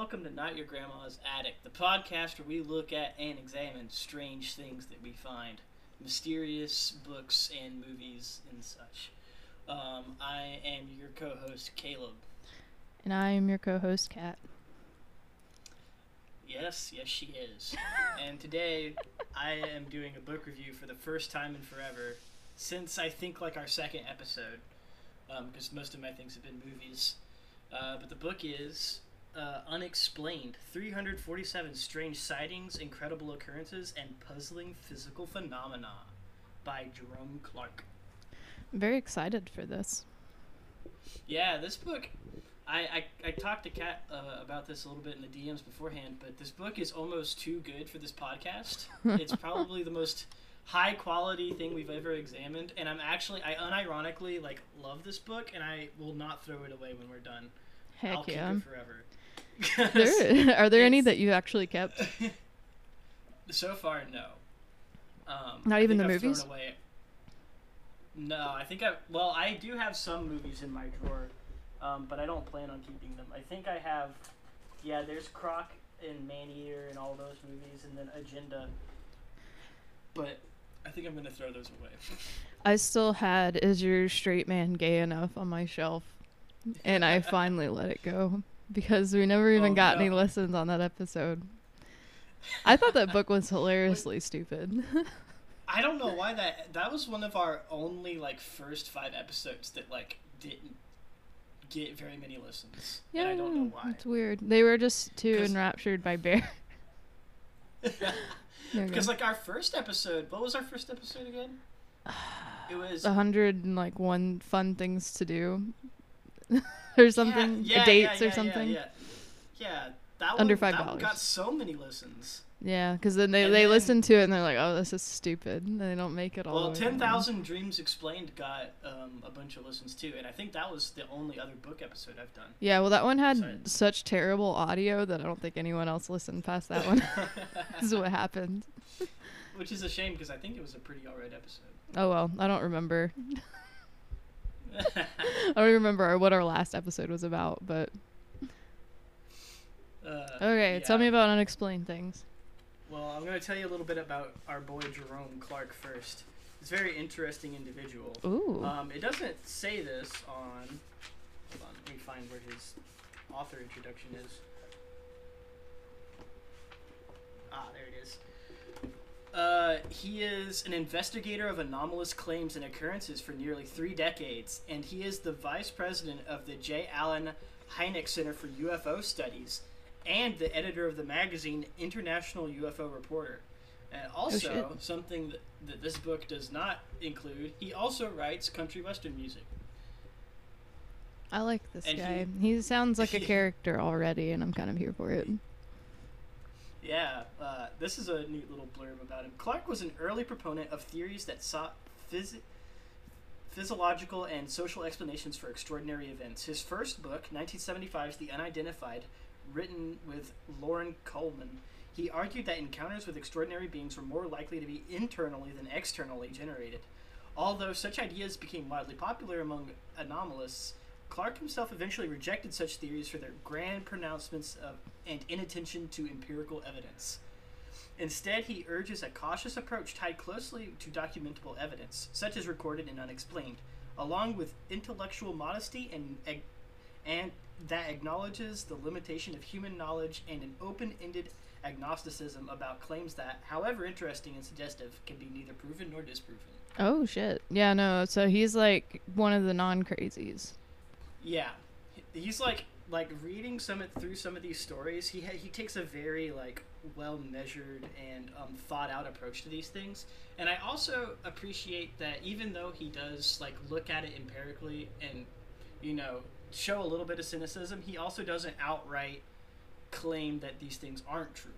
welcome to Not Your Grandma's Attic, the podcast where we look at and examine strange things that we find, mysterious books and movies and such. Um, I am your co host, Caleb. And I am your co host, Kat. Yes, yes, she is. and today I am doing a book review for the first time in forever since I think like our second episode, because um, most of my things have been movies. Uh, but the book is uh, Unexplained 347 Strange Sightings, Incredible Occurrences, and Puzzling Physical Phenomena by Jerome Clark. I'm very excited for this. Yeah, this book. I, I, I talked to Kat uh, about this a little bit in the DMs beforehand, but this book is almost too good for this podcast. it's probably the most high quality thing we've ever examined, and I'm actually I unironically like love this book, and I will not throw it away when we're done. Heck I'll yeah! keep it forever. There, are there any that you actually kept? so far, no. Um, Not even the I've movies? No, I think I. Well, I do have some movies in my drawer, um, but I don't plan on keeping them. I think I have. Yeah, there's Croc and Maneater and all those movies, and then Agenda. But I think I'm gonna throw those away. I still had Is Your Straight Man Gay Enough on my shelf, and I finally let it go because we never even Oh, got any no. lessons on that episode. I thought that book was hilariously stupid. I don't know why that. That was one of our only like first five episodes that like didn't get very many listens. yeah, and I don't know why. it's weird. They were just too enraptured by Bear. Because like our first episode, what was our first episode again? It was a hundred and like one fun things to do, or something, yeah, yeah, dates yeah, or something. Yeah, yeah. That Under one, $5. that one got so many listens. Yeah, because then they, And they then- listen to it and they're like, "Oh, this is stupid." And they don't make it all. Well, the way down. ten thousand Dreams Explained got um, a bunch of listens too, and I think that was the only other book episode I've done. Yeah, well, that one had Sorry. such terrible audio that I don't think anyone else listened past that one. this is what happened. Which is a shame because I think it was a pretty alright episode. Oh well, I don't remember. I don't remember what our last episode was about, but Uh, okay, tell me about unexplained things. Well, I'm going to tell you a little bit about our boy Jerome Clark first. He's a very interesting individual. Ooh, Um, it doesn't say this on. Hold on, let me find where his author introduction is. Ah, there it is. Uh, he is an investigator of anomalous claims and occurrences for nearly three decades, and he is the vice president of the J. Allen Hynek Center for UFO Studies and the editor of the magazine International UFO Reporter. And also, shit. something that, that this book does not include, he also writes country western music. I like this and guy. He, sounds like a character already, and I'm kind of here for it. Yeah, uh, this is a neat little blurb about him. Clark was an early proponent of theories that sought phys- physiological and social explanations for extraordinary events. His first book, 1975's The Unidentified, written with Loren Coleman, he argued that encounters with extraordinary beings were more likely to be internally than externally generated. Although such ideas became widely popular among anomalists, Clark himself eventually rejected such theories for their grand pronouncements of and inattention to empirical evidence. Instead, he urges a cautious approach tied closely to documentable evidence, such as recorded and unexplained, along with intellectual modesty and and that acknowledges the limitation of human knowledge and an open-ended agnosticism about claims that, however interesting and suggestive, can be neither proven nor disproven. Oh shit. Yeah, no. So he's like one of the non-crazies. Yeah, he's like like reading some of, through some of these stories. He ha- he takes a very like well measured and um, thought out approach to these things. And I also appreciate that even though he does like look at it empirically and you know show a little bit of cynicism, he also doesn't outright claim that these things aren't true.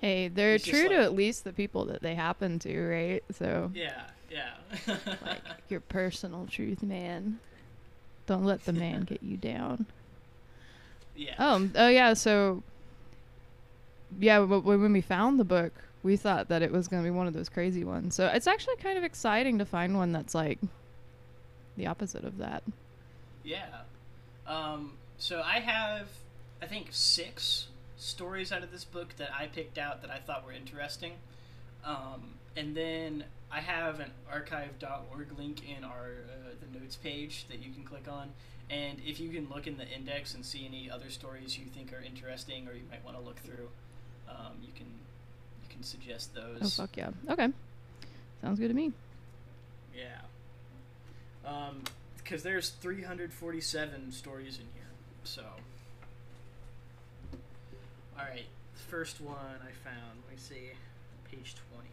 Hey, they're He's true to at least the people that they happen to, right? So, Yeah, yeah. like your personal truth, man. Don't let the man get you down. yeah. Oh, oh yeah. So, yeah, when we found the book, we thought that it was going to be one of those crazy ones. So it's actually kind of exciting to find one that's like the opposite of that. Yeah. Um, so I have I think six stories out of this book that I picked out that I thought were interesting. Um, and then I have an archive.org link in our uh, the notes page that you can click on. And if you can look in the index and see any other stories you think are interesting or you might want to look through, um, you can you can suggest those. Oh fuck yeah. Okay. Sounds good to me. Yeah. Um, because there's 347 stories in here, so. All right, first one I found. Let me see, page 20.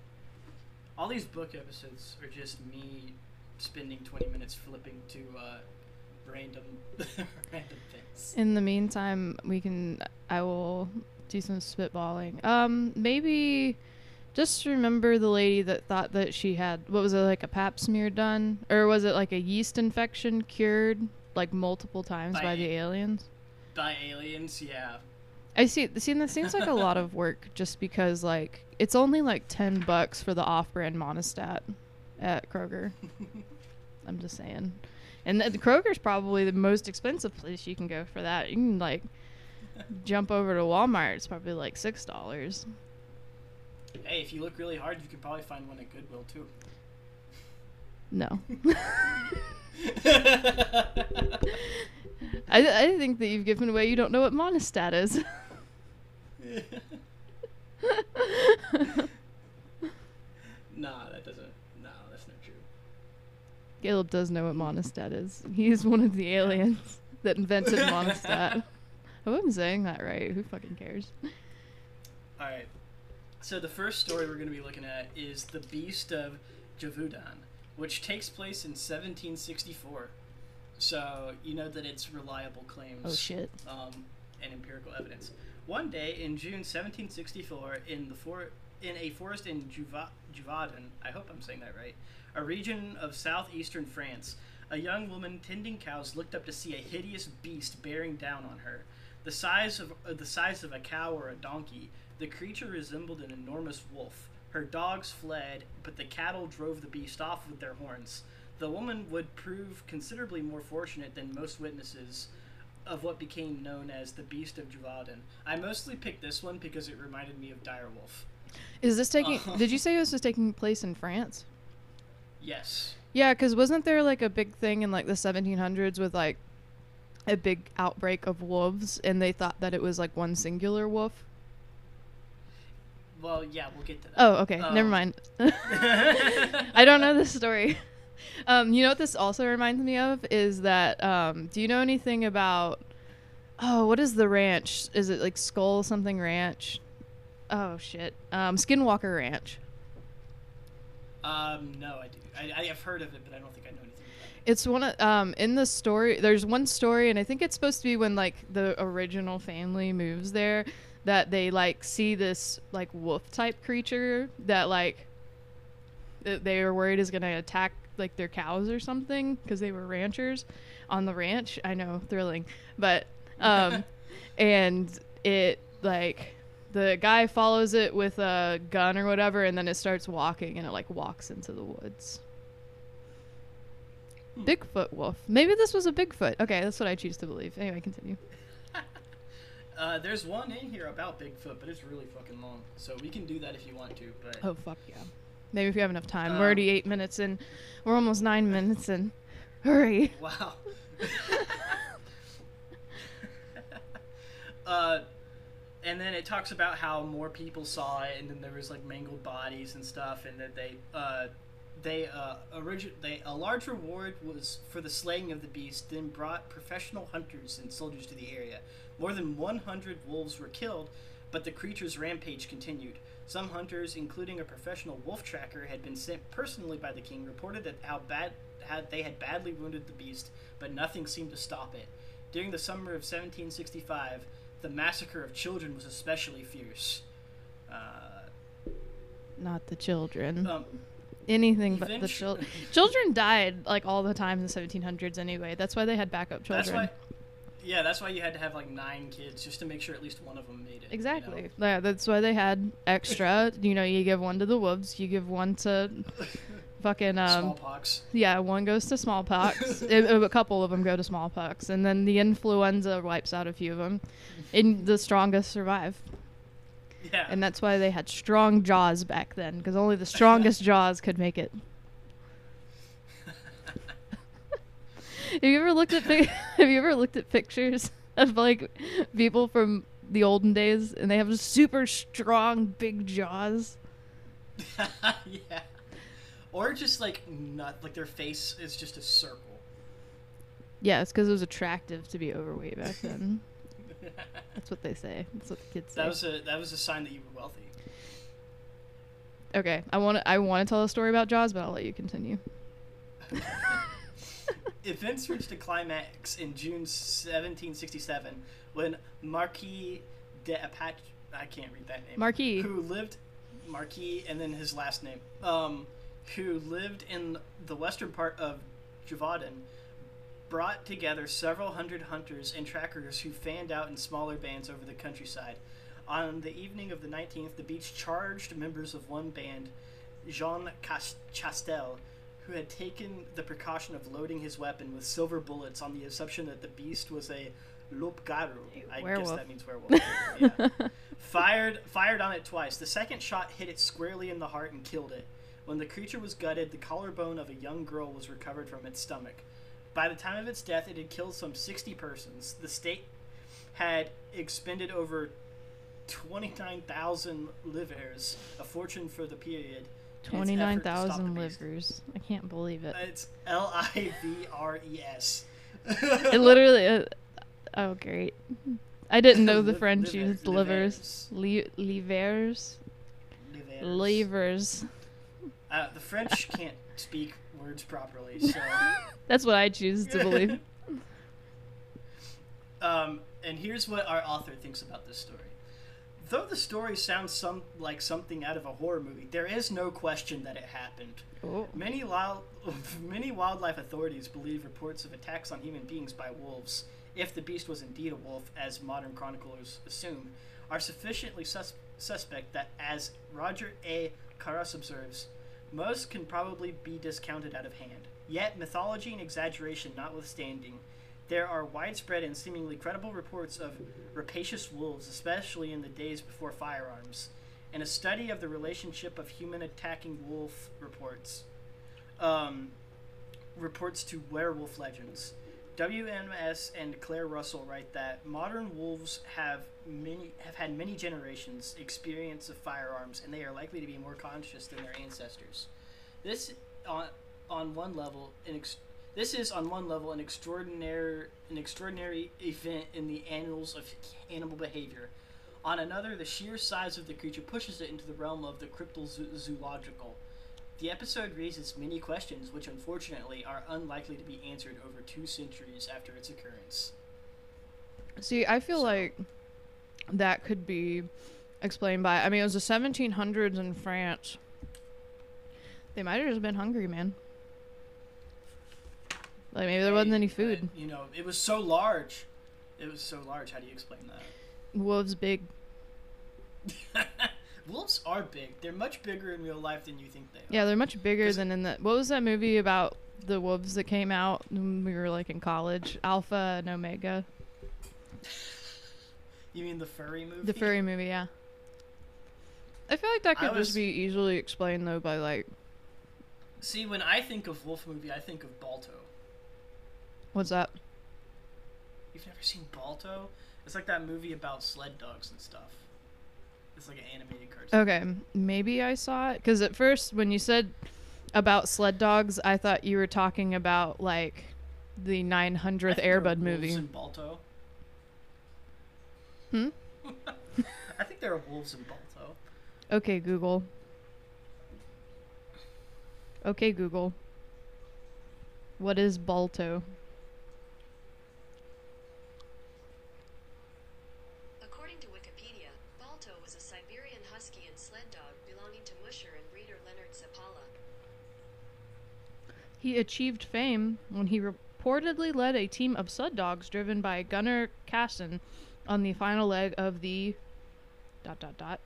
All these book episodes are just me spending 20 minutes flipping to uh, random random things. In the meantime, we can. I will do some spitballing. Um, maybe just remember the lady that thought that she had what was it like a pap smear done, or was it like a yeast infection cured like multiple times by, By- the aliens? By aliens, yeah. I see. See, and this seems like a lot of work just because like it's only like ten bucks for the off-brand Monistat at Kroger. I'm just saying, and the, the Kroger's probably the most expensive place you can go for that. You can like jump over to Walmart. It's probably like six dollars. Hey, if you look really hard, you can probably find one at Goodwill too. No, I I think that you've given away. You don't know what Monistat is. nah, that doesn't. No, that's not true. Caleb does know what Monistat is. He's one of the aliens that invented Monistat. I hope I'm saying that right. Who fucking cares? All right. So the first story we're going to be looking at is the Beast of Javudan, which takes place in 1764. So you know that it's reliable claims. Oh shit. um, and empirical evidence. One day in June 1764, in the for- in a forest in Juva- Juvaden, I hope I'm saying that right, a region of southeastern France, a young woman tending cows looked up to see a hideous beast bearing down on her. The size of uh, the size of a cow or a donkey, the creature resembled an enormous wolf. Her dogs fled, but the cattle drove the beast off with their horns. The woman would prove considerably more fortunate than most witnesses of what became known as the Beast of Juvaden. I mostly picked this one because it reminded me of Direwolf. Is this taking? Uh-huh. Did you say this was taking place in France? Yes. Yeah, because wasn't there like a big thing in like the 1700s with like a big outbreak of wolves, and they thought that it was like one singular wolf? Well, yeah, we'll get to that. Oh, okay. Never Um, mind. I don't know this story. Um, you know what this also reminds me of is that um, do you know anything about oh what is the ranch? Is it like Skull something Ranch? Oh shit, um, Skinwalker Ranch. Um, no, I do. I, I have heard of it, but I don't think I know anything about it. It's one of um in the story. There's one story, and I think it's supposed to be when like the original family moves there, that they like see this like wolf type creature that like they are worried is gonna attack like their cows or something because they were ranchers on the ranch. I know, thrilling, but um, and it like the guy follows it with a gun or whatever, and then it starts walking, and it like walks into the woods. Hmm. Bigfoot wolf. Maybe this was a Bigfoot. Okay, that's what I choose to believe. Anyway, continue. Uh, there's one in here about Bigfoot, but it's really fucking long. So we can do that if you want to. But Oh fuck yeah. Maybe if we have enough time. Um, We're already eight minutes in. We're almost nine minutes in. Hurry. wow. uh, and then it talks about how more people saw it, and then there was like mangled bodies and stuff, and that they uh, they uh, origin they a large reward was for the slaying of the beast. Then brought professional hunters and soldiers to the area. More than 100 wolves were killed, but the creature's rampage continued. Some hunters, including a professional wolf tracker, had been sent personally by the king, reported that how bad had they had badly wounded the beast, but nothing seemed to stop it. During the summer of 1765, the massacre of children was especially fierce. Uh, Not the children. um, Anything but the children. children died like all the time in the 1700s anyway. That's why they had backup children. that's why. Yeah, that's why you had to have like nine kids just to make sure at least one of them made it. you know? Exactly. Yeah, that's why they had extra. you know, you give one to the wolves, you give one to fucking um, Smallpox. yeah, one goes to smallpox. a, a couple of them go to smallpox, and then the influenza wipes out a few of them, and the strongest survive. Yeah. And that's why they had strong jaws back then, because only the strongest jaws could make it. have you ever looked at pic- Have you ever looked at pictures of like people from the olden days, and they have super strong, big jaws? yeah. Or just like not like their face is just a circle. Yeah, it's because it was attractive to be overweight back then. That's what they say. That's what the kids say. That was a that was a sign that you were wealthy. okay, I want to. I want to tell a story about Jaws, but I'll let you continue. Events reached a climax in June 1767 when Marquis de Apache I can't read that name. Marquis. Who lived Marquis and then his last name. Um who lived in the western part of Javadan brought together several hundred hunters and trackers who fanned out in smaller bands over the countryside. On the evening of the 19th, the beach charged members of one band, Jean Cas- Chastel, who had taken the precaution of loading his weapon with silver bullets on the assumption that the beast was a loup-garou. I guess that means werewolf. yeah. Fired fired on it twice. The second shot hit it squarely in the heart and killed it. When the creature was gutted, the collarbone of a young girl was recovered from its stomach. By the time of its death, it had killed some 60 persons. The state had expended over 29,000 livres, a fortune for the period. In its effort to Twenty nine stop the thousand beast. livers. I can't believe it. It's L I V R E S. It literally. Uh, oh, great. I didn't know the French used livers. Li- livers. Livers. Livers. Uh, the French can't speak words properly, so. That's what I choose to believe. Um, and here's what our author thinks about this story. Though the story sounds some like something out of a horror movie, there is no question that it happened. Oh. Many, wild, many wildlife authorities believe reports of attacks on human beings by wolves, if the beast was indeed a wolf, as modern chroniclers assume, are sufficiently sus- suspect that, as Roger A. Caras observes, most can probably be discounted out of hand. Yet, mythology and exaggeration notwithstanding, there are widespread and seemingly credible reports of rapacious wolves, especially in the days before firearms. And a study of the relationship of human attacking wolf reports um, reports to werewolf legends. WMS and Claire Russell write that modern wolves have many have had many generations experience of firearms, and they are likely to be more conscious than their ancestors. This on on one level an this is on one level an extraordinary an extraordinary event in the annals of animal behavior. On another, the sheer size of the creature pushes it into the realm of the cryptozoological. The episode raises many questions, which unfortunately are unlikely to be answered over two centuries after its occurrence. See, I feel So- like that could be explained by. I mean, it was the 1700s in France. They might have just been hungry, man. Like maybe there wasn't any food. you know, it was so large. It was so large. How do you explain that? Wolves big. Wolves are big. They're much bigger in real life than you think they are. Yeah, they're much bigger than in the. What was that movie about the wolves that came out when we were like in college? Alpha and Omega. You mean the furry movie? The furry movie, yeah. I feel like that I could was- just be easily explained though by like See, when I think of wolf movie, I think of Balto. What's that? You've never seen Balto? It's like that movie about sled dogs and stuff. It's like an animated cartoon. Okay, maybe I saw it because at first when you said about sled dogs, I thought you were talking about like the 900th I think there Airbud wolves movie. In Balto. Hmm? I think there are wolves in Balto. Okay, Google. Okay, Google. What is Balto? According to Wikipedia, Balto was a Siberian husky and sled dog belonging to musher and breeder Leonhard Seppala. He achieved fame when he reportedly led a team of sled dogs driven by Gunnar Kaasen on the final leg of the dot dot dot.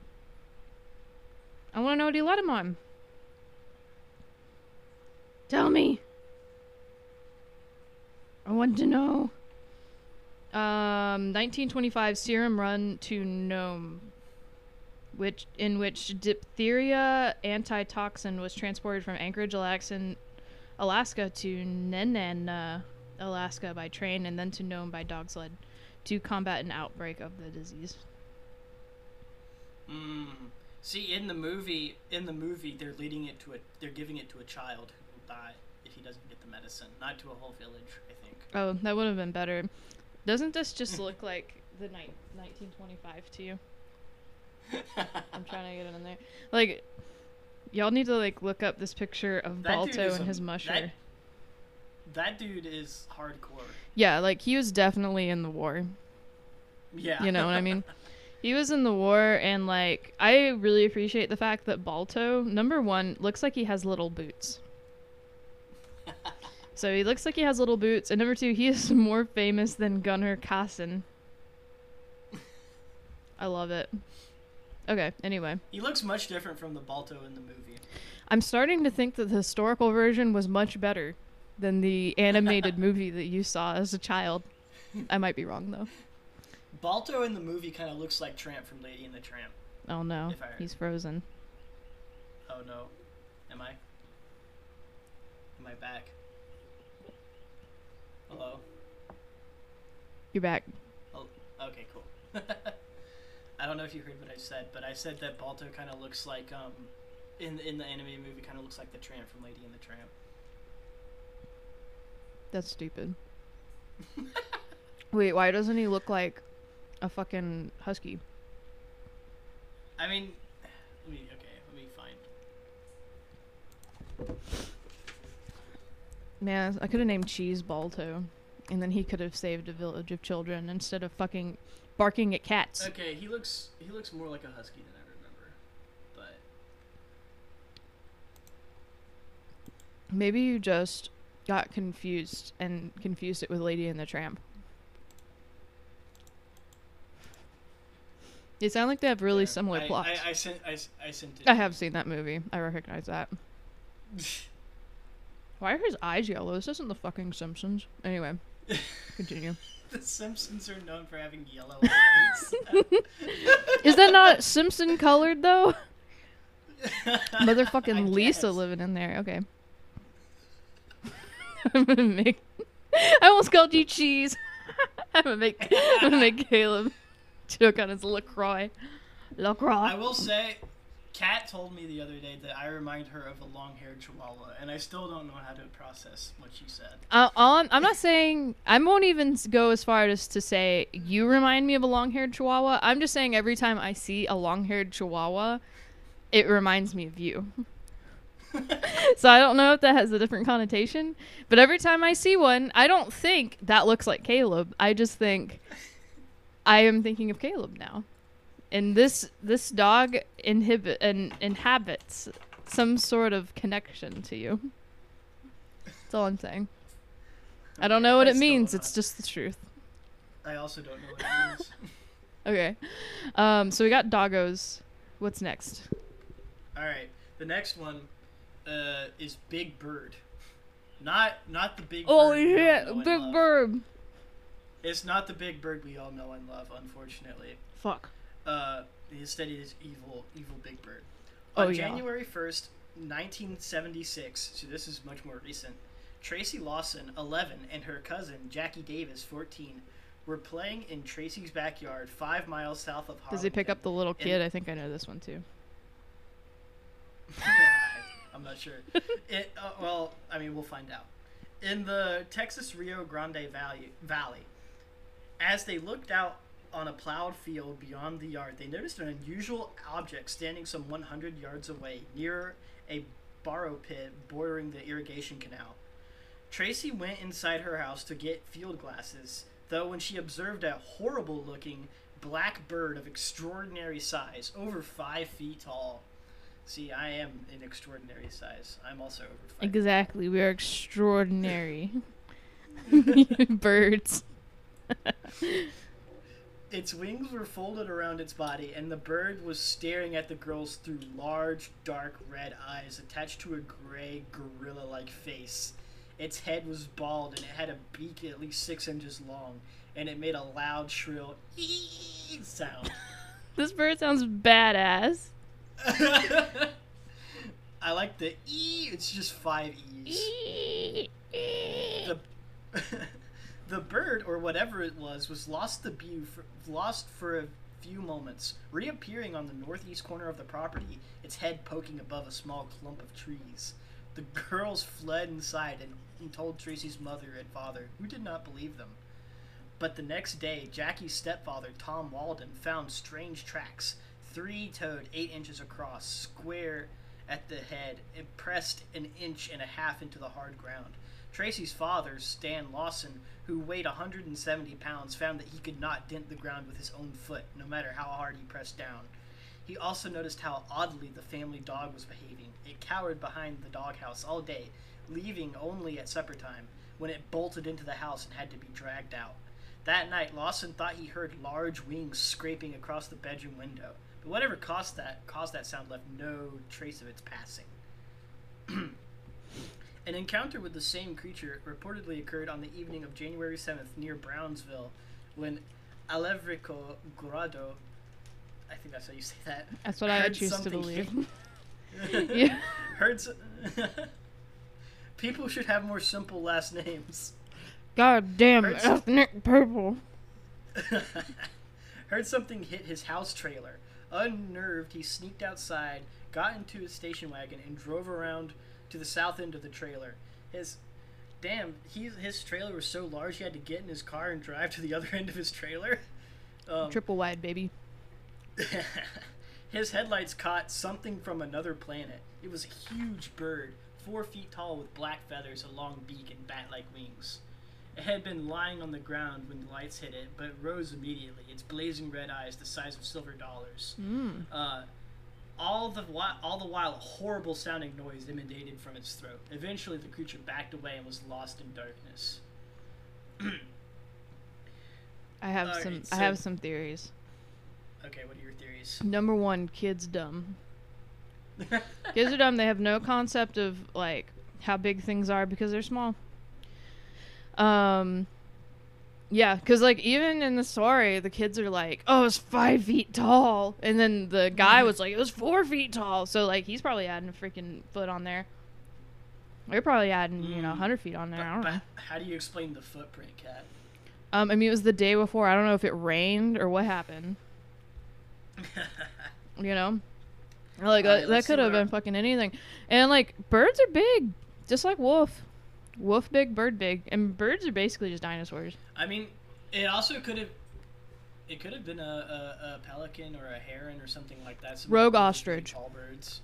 I want to know what he led him on. Tell me. I want to know. Um, 1925 serum run to Nome, which in which diphtheria antitoxin was transported from Anchorage, Alaska, Alaska to Nenana, Alaska by train, and then to Nome by dog sled, to combat an outbreak of the disease. Mm. See, in the movie, in the movie, they're leading it to a, they're giving it to a child who will die if he doesn't get the medicine, not to a whole village. I think. Oh, that would have been better. Doesn't this just look like the ni- 1925 to you? I'm trying to get it in there. Like, y'all need to like look up this picture of Balto and a- his musher. that- That dude is hardcore. Yeah, like he was definitely in the war. Yeah. You know what I mean? He was in the war, and like I really appreciate the fact that Balto, number one, looks like he has little boots. so he looks like he has little boots, and number two, he is more famous than Gunnar Kaasen. I love it. Okay, anyway. he looks much different from the Balto in the movie. I'm starting to think that the historical version was much better than the animated movie that you saw as a child. I might be wrong though. Balto in the movie kind of looks like Tramp from Lady and the Tramp. Oh no, I- he's frozen. Oh no, am I? Am I back? Hello. You're back. Oh, okay, cool. I don't know if you heard what I said, but I said that Balto kind of looks like um, in in the animated movie, kind of looks like the Tramp from Lady and the Tramp. That's stupid. Wait, why doesn't he look like a fucking husky? I mean, let me okay, let me find. Man, I could have named Cheese Balto, and then he could have saved a village of children instead of fucking barking at cats. Okay, he looks he looks more like a husky than I remember, but Maybe you just got confused and confused it with Lady and the Tramp. They sound like they have really yeah, similar I, plots. I, I sent I, I sent it. I have seen that movie. I recognize that. Why are his eyes yellow? This isn't the fucking Simpsons. Anyway, continue. The Simpsons are known for having yellow eyes. Is that not Simpson colored though? Motherfucking Lisa guess. living in there. Okay. I'm gonna make. I almost called you cheese. I'm gonna make. I'm gonna make Caleb choke on his Lacroix. Lacroix. I will say, Kat told me the other day that I remind her of a long-haired Chihuahua, and I still don't know how to process what she said. Uh, all I'm, I'm not saying I won't even go as far as to say you remind me of a long-haired Chihuahua. I'm just saying every time I see a long-haired Chihuahua, it reminds me of you. so I don't know if that has a different connotation, but every time I see one, I don't think that looks like Caleb. I just think I am thinking of Caleb now, and this this dog inhibit and inhabits some sort of connection to you. That's all I'm saying. I don't know what I it means. It's just the truth. I also don't know what it means. Okay. Um, so we got doggos. What's next? All right, the next one uh, is Big Bird. Not not the big. Oh bird we all shit, know and big bird. It's not the big bird we all know and love, unfortunately. Fuck. Uh, instead, it is evil, evil Big Bird. Oh, On yeah. January first, nineteen seventy six. So this is much more recent. Tracy Lawson, eleven, and her cousin Jackie Davis, fourteen, were playing in Tracy's backyard, five miles south of. Does he pick up the little And- kid? I think I know this one too. I'm not sure. It, uh, well, I mean, we'll find out. In the Texas Rio Grande Valley, Valley, as they looked out on a plowed field beyond the yard, they noticed an unusual object standing some 100 yards away near a borrow pit bordering the irrigation canal. Tracy went inside her house to get field glasses, though when she observed a horrible looking black bird of extraordinary size, over five feet tall. See, I am an extraordinary size. I'm also over five. feet Exactly. We are extraordinary birds. Its wings were folded around its body, and the bird was staring at the girls through large, dark red eyes attached to a gray, gorilla like face. Its head was bald, and it had a beak at least six inches long, and it made a loud, shrill ee sound. This bird sounds badass. I like the E, it's just five E's. the the bird or whatever it was was lost the view for, lost for a few moments, reappearing on the northeast corner of the property, its head poking above a small clump of trees. The girls fled inside and, and told Tracy's mother and father, who did not believe them. But the next day, Jackie's stepfather, Tom Walden, found strange tracks, three-toed, eight inches across, square at the head, and pressed an inch and a half into the hard ground. Tracy's father, Stan Lawson, who weighed 170 pounds, found that he could not dent the ground with his own foot, no matter how hard he pressed down. He also noticed how oddly the family dog was behaving. It cowered behind the doghouse all day, leaving only at supper time, when it bolted into the house and had to be dragged out. That night, Lawson thought he heard large wings scraping across the bedroom window, but whatever caused that caused that sound left no trace of its passing. An encounter with the same creature reportedly occurred on the evening of January 7th near Brownsville when Alevrico Grado, I think that's how you say that. That's what I choose to believe. Yeah. heard s- People should have more simple last names. God damn Hurts. ethnic purple. Heard something hit his house trailer. Unnerved, he sneaked outside, got into his station wagon, and drove around to the south end of the trailer. His damn, he, his trailer was so large he had to get in his car and drive to the other end of his trailer. Um, Triple wide, baby. his headlights caught something from another planet. It was a huge bird, four feet tall with black feathers, a long beak, and bat like wings. It had been lying on the ground when the lights hit it, but it rose immediately, its blazing red eyes the size of silver dollars. Mm. Uh, all the while, all the while, a horrible sounding noise emanated from its throat. Eventually, the creature backed away and was lost in darkness. I have Alright, some. so- I have some theories. Okay, what are your theories? Number one, kids dumb. Kids are dumb. They have no concept of like how big things are because they're small. Um, yeah, because like even in the story, the kids are like, "Oh, it's five feet tall," and then the guy was like, "It was four feet tall." So like he's probably adding a freaking foot on there. They're probably adding you know Mm. hundred feet on there. I don't know. how do you explain the footprint, Cat? Um, I mean it was the day before. I don't know if it rained or what happened. You know, like Alright, that, that could have been fucking anything. And like birds are big, just like wolf. Wolf big, bird big, and birds are basically just dinosaurs. I mean, it also could have. It could have been a, a, a pelican or a heron or something like that. some Rogue ostrich. Tall birds.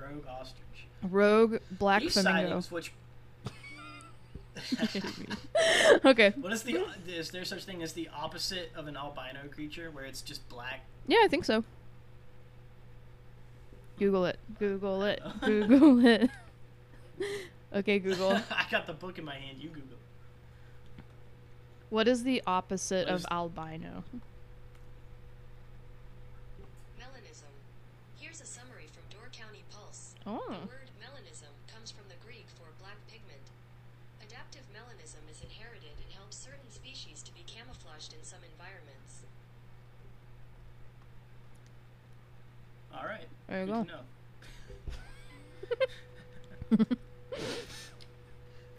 Rogue ostrich. Rogue black These flamingo. sightings, which. okay. what is the? Is there such thing as the opposite of an albino creature, where it's just black? Yeah, I think so. Google it. Google it. Google it. Okay, Google. I got the book in my hand. You Google. What is the opposite What of is- albino? Melanism. Here's a summary from Door County Pulse. Oh. The word melanism comes from the Greek for black pigment. Adaptive melanism is inherited and helps certain species to be camouflaged in some environments. All right. There you Good go.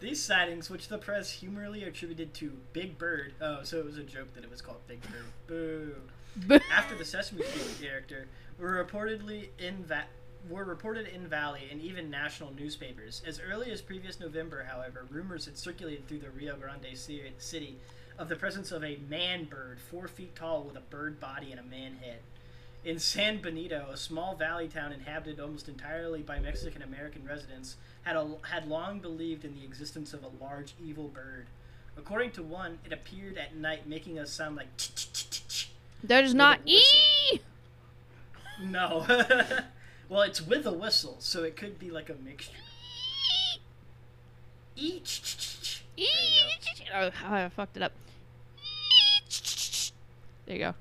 These sightings, which the press humorously attributed to Big Bird, oh, so it was a joke that it was called Big Bird. Boo. After the Sesame Street character, were reportedly in Va- were reported in Valley and even national newspapers. As early as previous November, however, rumors had circulated through the Rio Grande city of the presence of a man bird, four feet tall, with a bird body and a man head. In San Benito, a small valley town inhabited almost entirely by Mexican American residents, had, a, had long believed in the existence of a large evil bird. According to one, it appeared at night making a sound like. That is not e. No. well, it's with a whistle, so it could be like a mixture. Each. Oh, I fucked it up. There you go.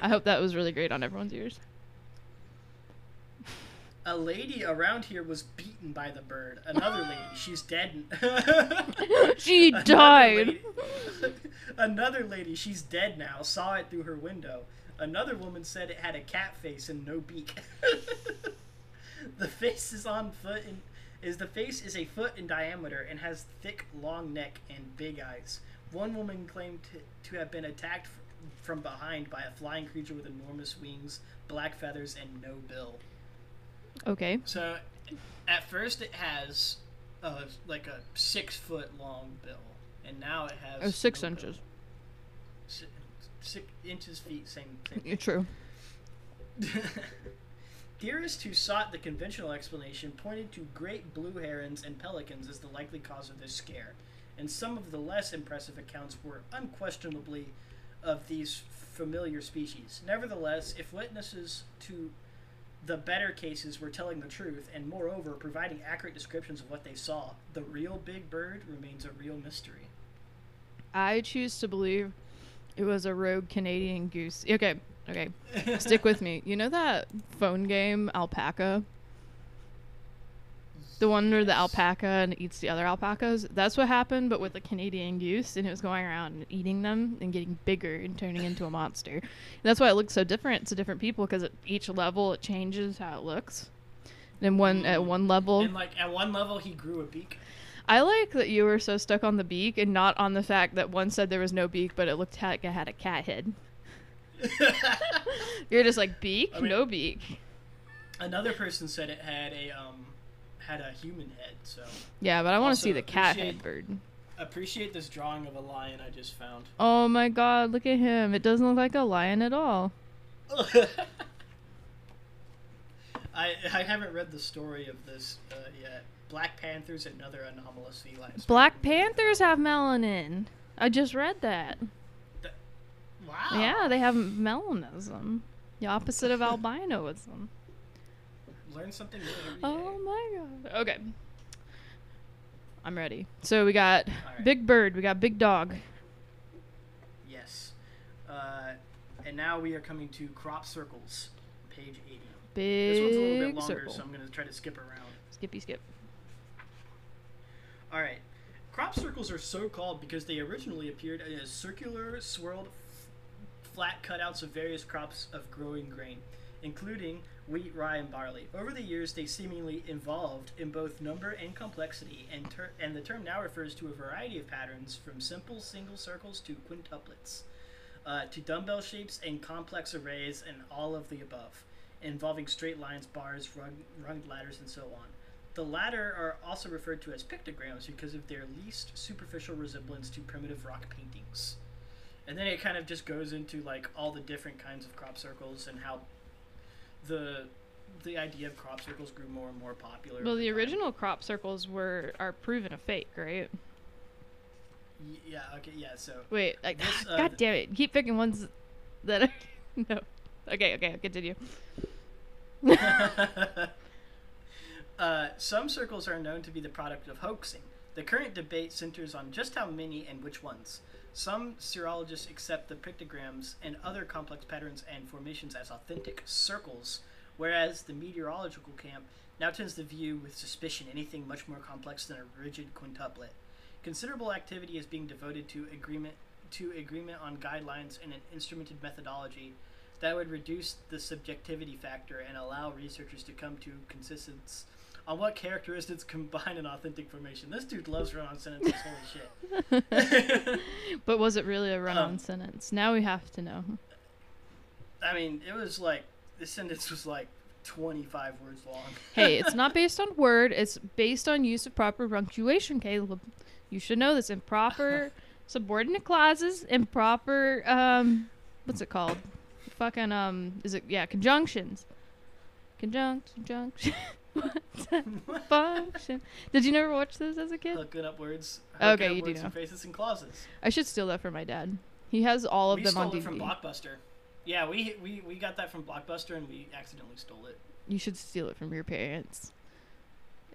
I hope that was really great on everyone's ears. A lady around here was beaten by the bird. Another lady, she's dead. She Another died. lady- Another lady, she's dead now, saw it through her window. Another woman said it had a cat face and no beak. the face is on foot and is the face is a foot in diameter and has thick, long neck and big eyes. One woman claimed to, to have been attacked from behind by a flying creature with enormous wings, black feathers, and no bill. Okay. So, at first it has uh, like a six foot long bill, and now it has Oh, six no inches. Si- six inches feet, same thing. Yeah, True. Theorists who sought the conventional explanation pointed to great blue herons and pelicans as the likely cause of this scare, and some of the less impressive accounts were unquestionably of these familiar species. Nevertheless, if witnesses to the better cases were telling the truth and, moreover, providing accurate descriptions of what they saw, the real big bird remains a real mystery. I choose to believe it was a rogue Canadian goose. Okay, okay. Stick with me. You know that phone game Alpaca? The one where the alpaca and eats the other alpacas? That's what happened, but with a Canadian goose, and it was going around and eating them and getting bigger and turning into a monster. And that's why it looks so different to different people, because at each level it changes how it looks. And one at Mm. one level, And, like, at one level, he grew a beak. I like that you were so stuck on the beak and not on the fact that one said there was no beak, but it looked like it had a cat head. You're just like beak, I mean- no beak. Another person said it had a um had a human head. So Yeah, but I want to see the cat head bird. appreciate this drawing of a lion I just found. Oh my god, look at him! It doesn't look like a lion at all. I I haven't read the story of this uh, yet. Black Panthers and other anomalous felines. Black panthers have melanin. I just read that. Wow. Yeah, they have melanism. The opposite of albinoism. Learn something new. Oh my god. Okay. I'm ready. So we got Alright. big bird, we got big dog. Yes. Uh, and now we are coming to crop circles, page eighty. Big This one's a little bit longer, circle. so I'm gonna try to skip around. Skippy skip. All right. Crop circles are so called because they originally appeared as circular, swirled, f- flat cutouts of various crops of growing grain, including wheat, rye, and barley. Over the years, they seemingly evolved in both number and complexity, and, ter- and the term now refers to a variety of patterns from simple single circles to quintuplets, uh, to dumbbell shapes and complex arrays, and all of the above, involving straight lines, bars, rung- runged ladders, and so on. The latter are also referred to as pictograms because of their least superficial resemblance to primitive rock paintings. And then it kind of just goes into like all the different kinds of crop circles and how the the idea of crop circles grew more and more popular. Well, the original crop circles were are proven a fake, right? Y- Yeah. Okay. Yeah. So. Wait, like This, uh, God damn it! Keep picking ones that are no. Okay, okay, I'll continue. uh, some circles are known to be the product of hoaxing. The current debate centers on just how many and which ones. Some cerealogists accept the pictograms and other complex patterns and formations as authentic circles, whereas the meteorological camp now tends to view with suspicion anything much more complex than a rigid quintuplet. Considerable activity is being devoted to agreement to agreement on guidelines and an instrumented methodology that would reduce the subjectivity factor and allow researchers to come to consistency on what characteristics combine an authentic formation. This dude loves run-on sentences. Holy shit! but was it really a run-on Um, sentence? Now we have to know. I mean, it was like this sentence was like 25 words long. hey, it's not based on word. It's based on use of proper punctuation, Caleb. You should know this. Improper subordinate clauses, improper um, what's it called? Fucking um, is it yeah conjunctions? Conjunct, conjunction. That function? Did you never watch this as a kid? Hooking up words. Okay, up you do words know. and phrases and clauses. I should steal that from my dad. He has all of them. we them stole on it from Blockbuster. Yeah, we, we we got that from Blockbuster and we accidentally stole it. You should steal it from your parents.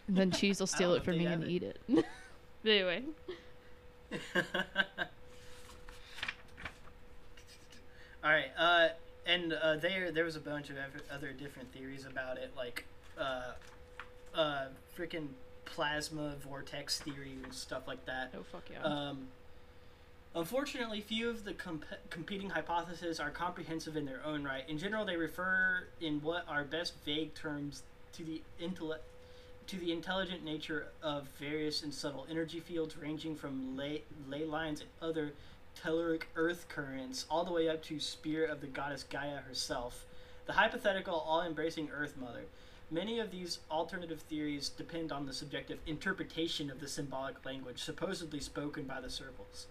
And then Cheese will steal it from me and have eat it. but anyway. All right, uh, and uh, there there was a bunch of other different theories about it, like uh, uh, freaking plasma vortex theory and stuff like that. Oh fuck yeah. Um, unfortunately, few of the comp- competing hypotheses are comprehensive in their own right. In general, they refer in what are best vague terms to the intellect. To the intelligent nature of various and subtle energy fields, ranging from ley, ley lines and other telluric earth currents, all the way up to spirit of the goddess Gaia herself, the hypothetical, all-embracing Earth Mother. Many of these alternative theories depend on the subjective interpretation of the symbolic language supposedly spoken by the circles.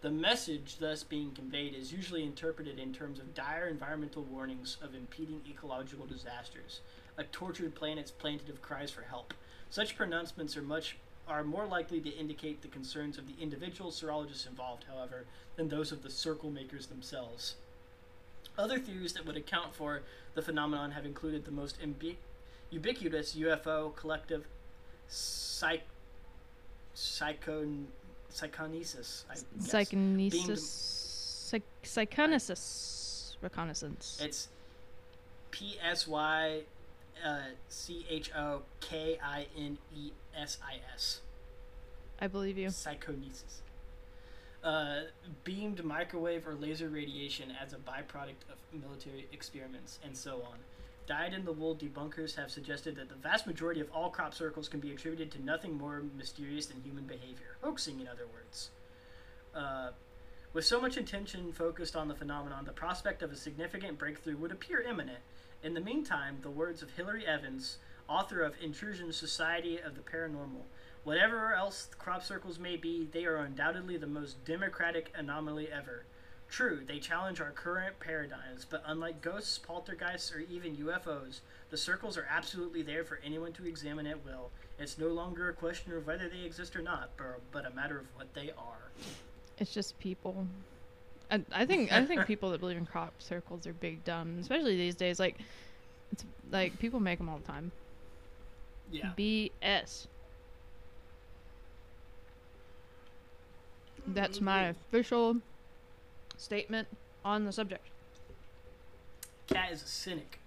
The message thus being conveyed is usually interpreted in terms of dire environmental warnings of impeding ecological disasters, a tortured planet's plaintive cries for help. Such pronouncements are much are more likely to indicate the concerns of the individual cerealogists involved, however, than those of the circle makers themselves. Other theories that would account for the phenomenon have included the most imbi- ubiquitous UFO collective psych- psychon- psychonesis. Psychonesis. Psych- psychonesis. Reconnaissance. It's P S Y uh, C H O K I N E S I S. I believe you. Psychonesis. Uh, beamed microwave or laser radiation as a byproduct of military experiments, and so on. Dyed in the wool debunkers have suggested that the vast majority of all crop circles can be attributed to nothing more mysterious than human behavior. Hoaxing, in other words. Uh, with so much attention focused on the phenomenon, the prospect of a significant breakthrough would appear imminent. In the meantime, the words of Hilary Evans, author of Intrusion Society of the Paranormal, whatever else crop circles may be, they are undoubtedly the most democratic anomaly ever. True, they challenge our current paradigms, but unlike ghosts, poltergeists, or even UFOs, the circles are absolutely there for anyone to examine at will. It's no longer a question of whether they exist or not, but, but a matter of what they are. It's just people. I, I think I think people that believe in crop circles are big dumb, especially these days. Like, it's like people make them all the time. Yeah. BS. That's my mm-hmm. official statement on the subject. Cat is a cynic.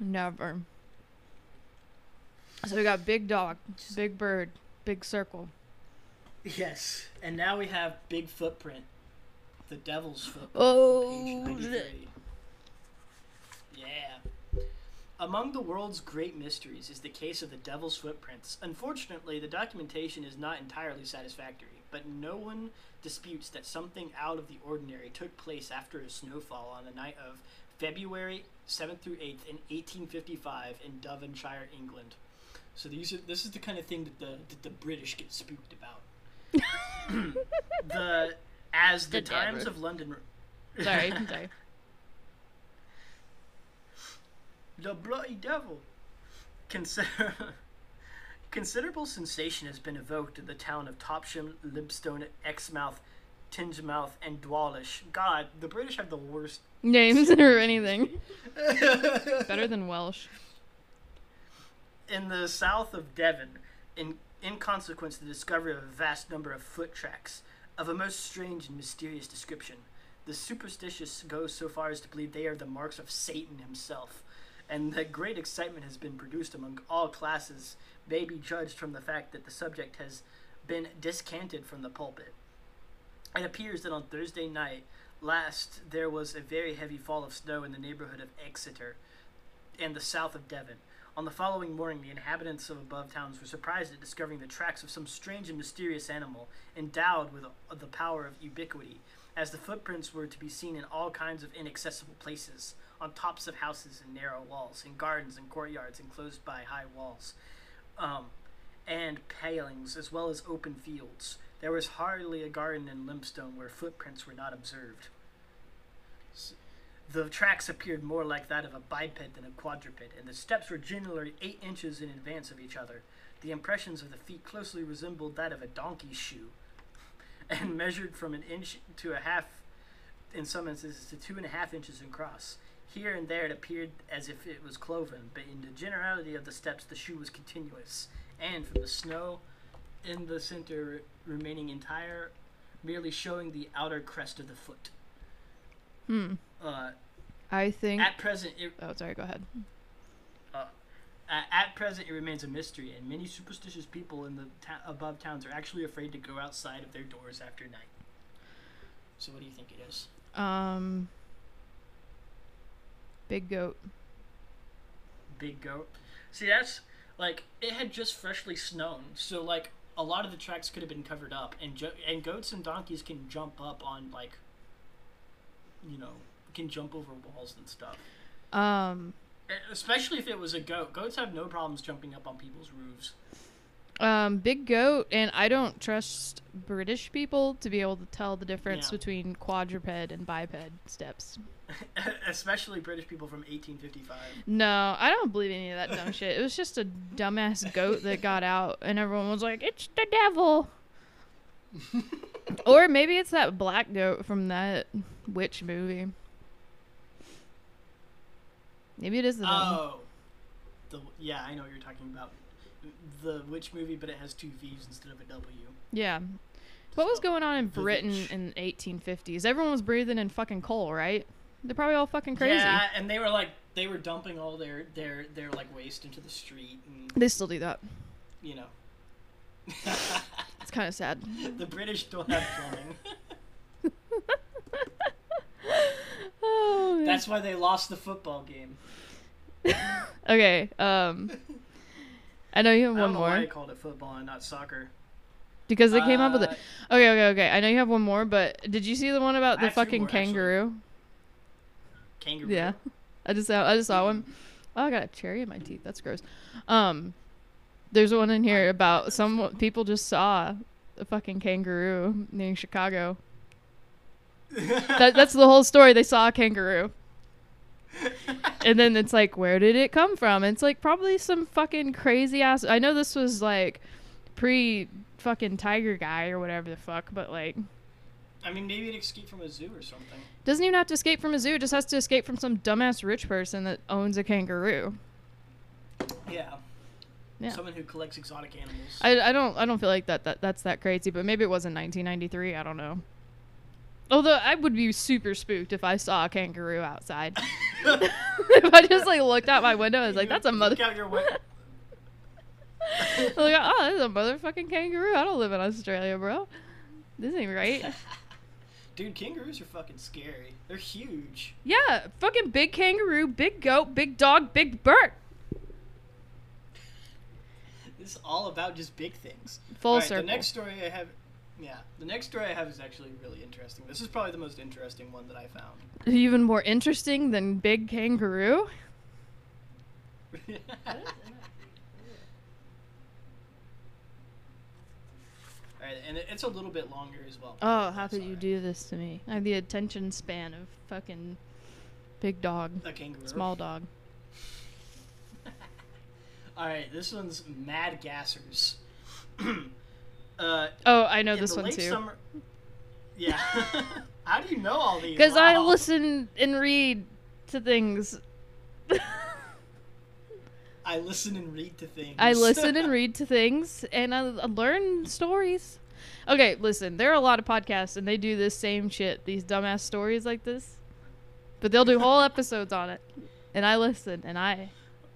Never. So we got big dog, big bird, big circle. Yes, and now we have Big Footprint, the Devil's Footprint. Oh, page 93. Yeah. Among the world's great mysteries is the case of the Devil's Footprints. Unfortunately, the documentation is not entirely satisfactory, but no one disputes that something out of the ordinary took place after a snowfall on the night of February 7th through 8th in 1855 in Devonshire, England. So these are, this is the kind of thing that the that the British get spooked about. the as the, The Times of London sorry, sorry. The bloody devil. Consider considerable sensation has been evoked in the town of Topsham, Lympstone, Exmouth, Teignmouth, and Dawlish. God, the British have the worst. Names or anything. Better than Welsh. in the south of Devon, in in consequence of the discovery of a vast number of foot tracks of a most strange and mysterious description. The superstitious go so far as to believe they are the marks of Satan himself, and that great excitement has been produced among all classes may be judged from the fact that the subject has been discanted from the pulpit. It appears that on Thursday night last there was a very heavy fall of snow in the neighborhood of Exeter and the south of Devon. On the following morning, the inhabitants of above towns were surprised at discovering the tracks of some strange and mysterious animal, endowed with the power of ubiquity, as the footprints were to be seen in all kinds of inaccessible places, on tops of houses and narrow walls, in gardens and courtyards enclosed by high walls, um, and palings, as well as open fields. There was hardly a garden in Lympstone where footprints were not observed. The tracks appeared more like that of a biped than a quadruped, and the steps were generally eight inches in advance of each other. The impressions of the feet closely resembled that of a donkey's shoe, and measured from an inch to a half, in some instances, to two and a half inches across. Here and there it appeared as if it was cloven, but in the generality of the steps the shoe was continuous, and from the snow in the center remaining entire, merely showing the outer crest of the foot. Hmm. Uh, I think. at present, it, oh, sorry. Go ahead. uh, at, at present, it remains a mystery, and many superstitious people in the ta- above towns are actually afraid to go outside of their doors after night. So, what do you think it is? Um. Big goat. Big goat. See, that's like it had just freshly snown, so like a lot of the tracks could have been covered up, and jo- and goats and donkeys can jump up on like, you know, can jump over walls and stuff. Um. Especially if it was a goat. Goats have no problems jumping up on people's roofs. Um, big goat, and I don't trust British people to be able to tell the difference Yeah. between quadruped and biped steps. Especially British people from 1855. No, I don't believe any of that dumb shit. It was just a dumbass goat that got out, and everyone was like, "It's the devil." or maybe it's that black goat from that witch movie. Maybe it is the devil. Oh, the yeah, I know what you're talking about. The which movie, but it has two V's instead of a W. Yeah. What was going on in Britain witch. in the 1850s? Everyone was breathing in fucking coal, right? They're probably all fucking crazy. Yeah, and they were like they were dumping all their their their like waste into the street, and They still do that. you know. It's kind of sad. the British don't have plumbing. Oh. That's why they lost the football game. okay. Um, I know you have I one don't know why more they called it football and not soccer. because they came up with it. Uh, Okay, okay, okay. I know you have one more, but did you see the one about the fucking more, actually. kangaroo? Kangaroo. Yeah, I just saw, I just saw one. Oh, I got a cherry in my teeth. That's gross. Um, there's one in here about some people just saw a fucking kangaroo near Chicago. That, that's the whole story. They saw a kangaroo. And then it's like, where did it come from? And it's like probably some fucking crazy ass. I know this was like pre fucking tiger guy or whatever the fuck, but like I mean, maybe it escaped from a zoo or something. doesn't even have to escape from a zoo. It just has to escape from some dumbass rich person that owns a kangaroo. Yeah. Yeah. Someone who collects exotic animals. I, I don't I don't feel like that, that that's that crazy, but maybe it was in 1993. I don't know. Although I would be super spooked if I saw a kangaroo outside. if I just like looked out my window, I was like, "That's a mother." Look out your window. like, oh, that's a motherfucking kangaroo. I don't live in Australia, bro. This ain't right. Dude, kangaroos are fucking scary. They're huge. Yeah, fucking big kangaroo, big goat, big dog, big bird. This is all about just big things. Full Alright, circle. The next story I have, yeah, the next story I have is actually really interesting. This is probably the most interesting one that I found. Even more interesting than big kangaroo. Alright, and it's a little bit longer as well. Oh, how could you do this to me? I have the attention span of fucking big dog, A kangaroo. small dog. Alright, this one's Mad Gassers. uh, Oh, I know this one too. Summer... Yeah. How do you know all these? Because I listen and read to things. I listen and read to things. I listen and read to things, and I, I learn stories. Okay, listen. There are a lot of podcasts, and they do this same shit. These dumbass stories like this, but they'll do whole episodes on it, and I listen, and I.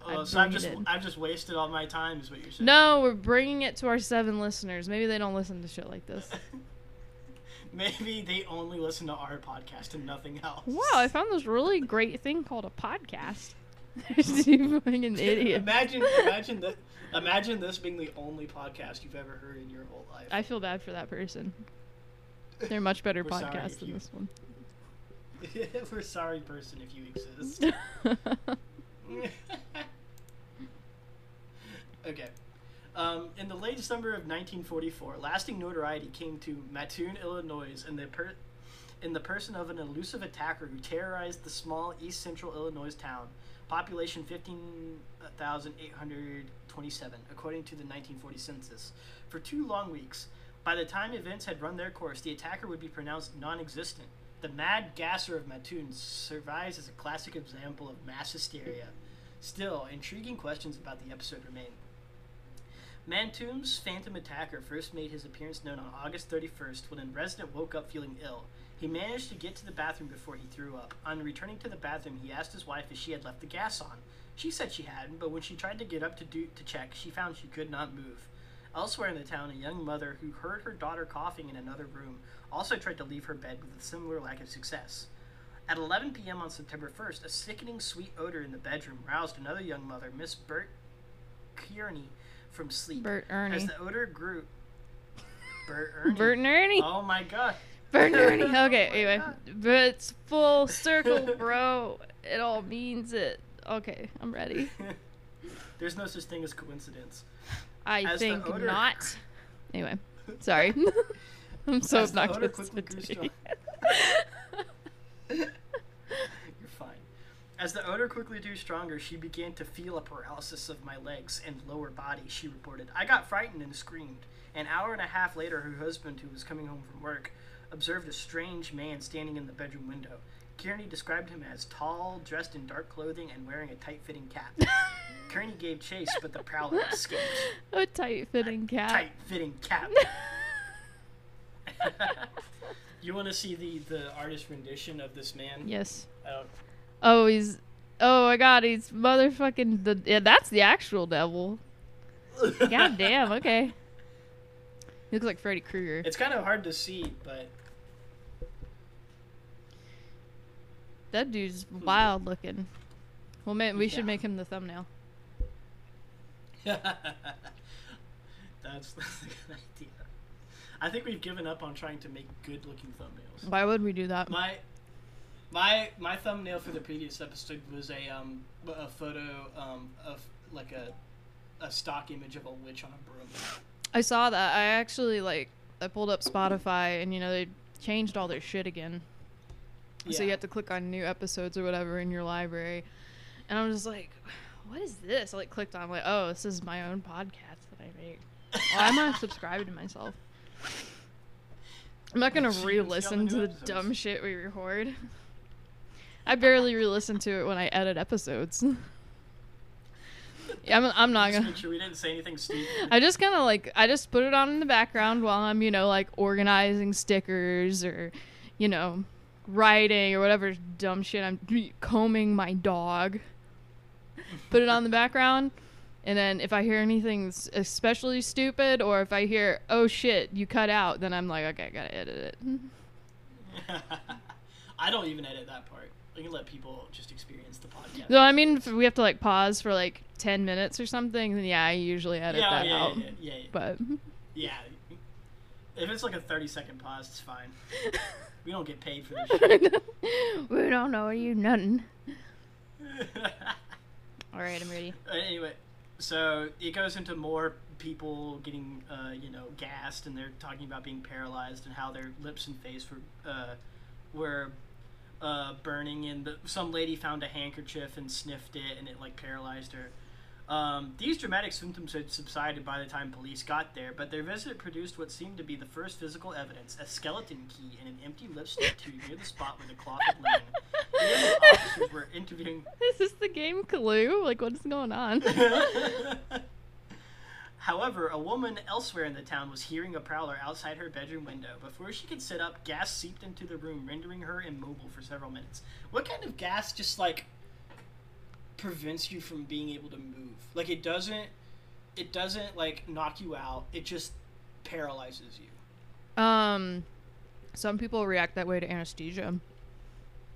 Oh, so I've just. I've just wasted all my time, is what you're saying. No, we're bringing it to our seven listeners. Maybe they don't listen to shit like this. Maybe they only listen to our podcast and nothing else. Wow, I found this really great thing called a podcast. you fucking idiot. imagine, imagine that. Imagine this being the only podcast you've ever heard in your whole life. I feel bad for that person. They're much better podcasts than you- this one. We're sorry, person, if you exist. Okay. Um, in the late summer of 1944, lasting notoriety came to Mattoon, Illinois, in the per- in the person of an elusive attacker who terrorized the small east central Illinois town, population 15,827, according to the 1940 census, for two long weeks. By the time events had run their course, the attacker would be pronounced non existent. The Mad Gasser of Mattoon survives as a classic example of mass hysteria. Still, intriguing questions about the episode remain. Mattoon's phantom attacker first made his appearance known on August 31st when a resident woke up feeling ill. He managed to get to the bathroom before he threw up. On returning to the bathroom, he asked his wife if she had left the gas on. She said she hadn't, but when she tried to get up to do to check, she found she could not move. Elsewhere in the town, a young mother who heard her daughter coughing in another room also tried to leave her bed with a similar lack of success. At 11 p.m. on September 1st, a sickening sweet odor in the bedroom roused another young mother, Miss Bert Kearney, from sleep. Bert Ernie. As the odor grew. Bert Ernie. Bert and Ernie. Oh my god. Bert and Ernie. Oh Okay, my anyway. God. But it's full circle, bro. It all means it. Okay, I'm ready. There's no such thing as coincidence. I As think odor- not. Anyway, sorry. I'm so As obnoxious. today. Strong- You're fine. As the odor quickly grew stronger, she began to feel a paralysis of my legs and lower body, she reported. I got frightened and screamed. An hour and a half later, her husband, who was coming home from work, observed a strange man standing in the bedroom window. Kearney described him as tall, dressed in dark clothing, and wearing a tight fitting cap. Kearney gave chase, but the prowler escaped. A tight fitting cap. Tight fitting cap. you want to see the, the artist rendition of this man? Yes. Oh, Oh, he's. Oh my god, he's motherfucking the. Yeah, that's the actual devil. God damn. Okay. He looks like Freddy Krueger. It's kind of hard to see, but That dude's wild looking. Well, man, we Yeah. should make him the thumbnail. that's, that's a good idea. I think we've given up on trying to make good looking thumbnails. Why would we do that? My my my thumbnail for the previous episode was a um a photo um of like a a stock image of a witch on a broom. I saw that. I actually like. I pulled up Spotify, and you know they changed all their shit again. Yeah. So you have to click on new episodes or whatever in your library. And I'm just like, what is this? I like clicked on like, oh, this is my own podcast that I make. I'm I subscribed to myself? I'm not gonna So you can see all the re-listen to the dumb shit we record. I barely re-listen to it when I edit episodes. yeah, I'm, I'm not Just gonna. make sure we didn't say anything stupid. I just kind of like I just put it on in the background while I'm, you know, like organizing stickers or, you know, writing or whatever dumb shit I'm combing my dog. Put it on the background. And then if I hear anything especially stupid or if I hear, "Oh shit, you cut out," then I'm like, "Okay, I got to edit it." I don't even edit that part. I can let people just experience the podcast. So I mean, if we have to like pause for like 10 minutes or something, then yeah, I usually edit yeah, that yeah, out. yeah, yeah, yeah, But yeah. If it's like a thirty second pause, it's fine. We don't get paid for this shit. we don't know you nothing. All right, I'm ready. Uh, anyway, so it goes into more people getting, uh, you know, gassed, and they're talking about being paralyzed and how their lips and face were uh, were uh, burning, and the, some lady found a handkerchief and sniffed it, and it like paralyzed her. Um, these dramatic symptoms had subsided by the time police got there, but their visit produced what seemed to be the first physical evidence: a skeleton key and an empty lipstick tube near the spot where the cloth had lain. The officers were interviewing Is this the game Clue? Like, what's going on? However, a woman elsewhere in the town was hearing a prowler outside her bedroom window. Before she could sit up, gas seeped into the room, rendering her immobile for several minutes. What kind of gas just like prevents you from being able to move? Like it doesn't it doesn't like knock you out. It just paralyzes you. um, some people react that way to anesthesia.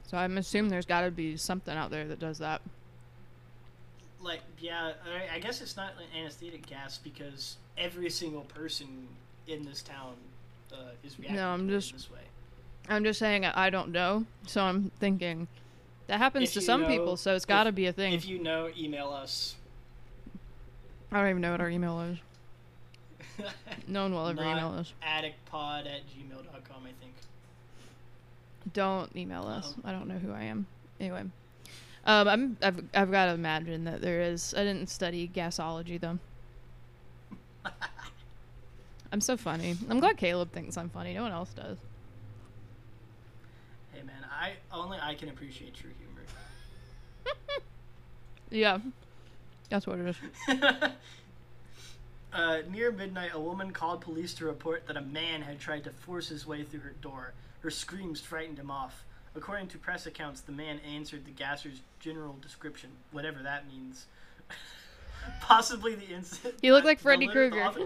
So I'm assuming there's got to be something out there that does that. Like yeah, I, I guess it's not an anesthetic gas because every single person in this town uh, is reacting No, I'm just- this way. I'm just saying I don't know, so I'm thinking that happens If to some know- people, so it's got to be a thing. If you know, email us. I don't even know what our email is. No one will ever Not email us. addictpod at gmail.com, I think. Don't email us. Uh-oh. I don't know who I am. Anyway, um, I'm I've I've got to imagine that there is. I didn't study gasology though. I'm so funny. I'm glad Caleb thinks I'm funny. No one else does. Hey man, I only I can appreciate true humor. Yeah, that's what it is. uh, near midnight, a woman called police to report that a man had tried to force his way through her door. Her Her screams frightened him off. According to press accounts, the man answered the gasser's general description, whatever that means. Possibly the incident. He looked like Freddy Krueger. The author,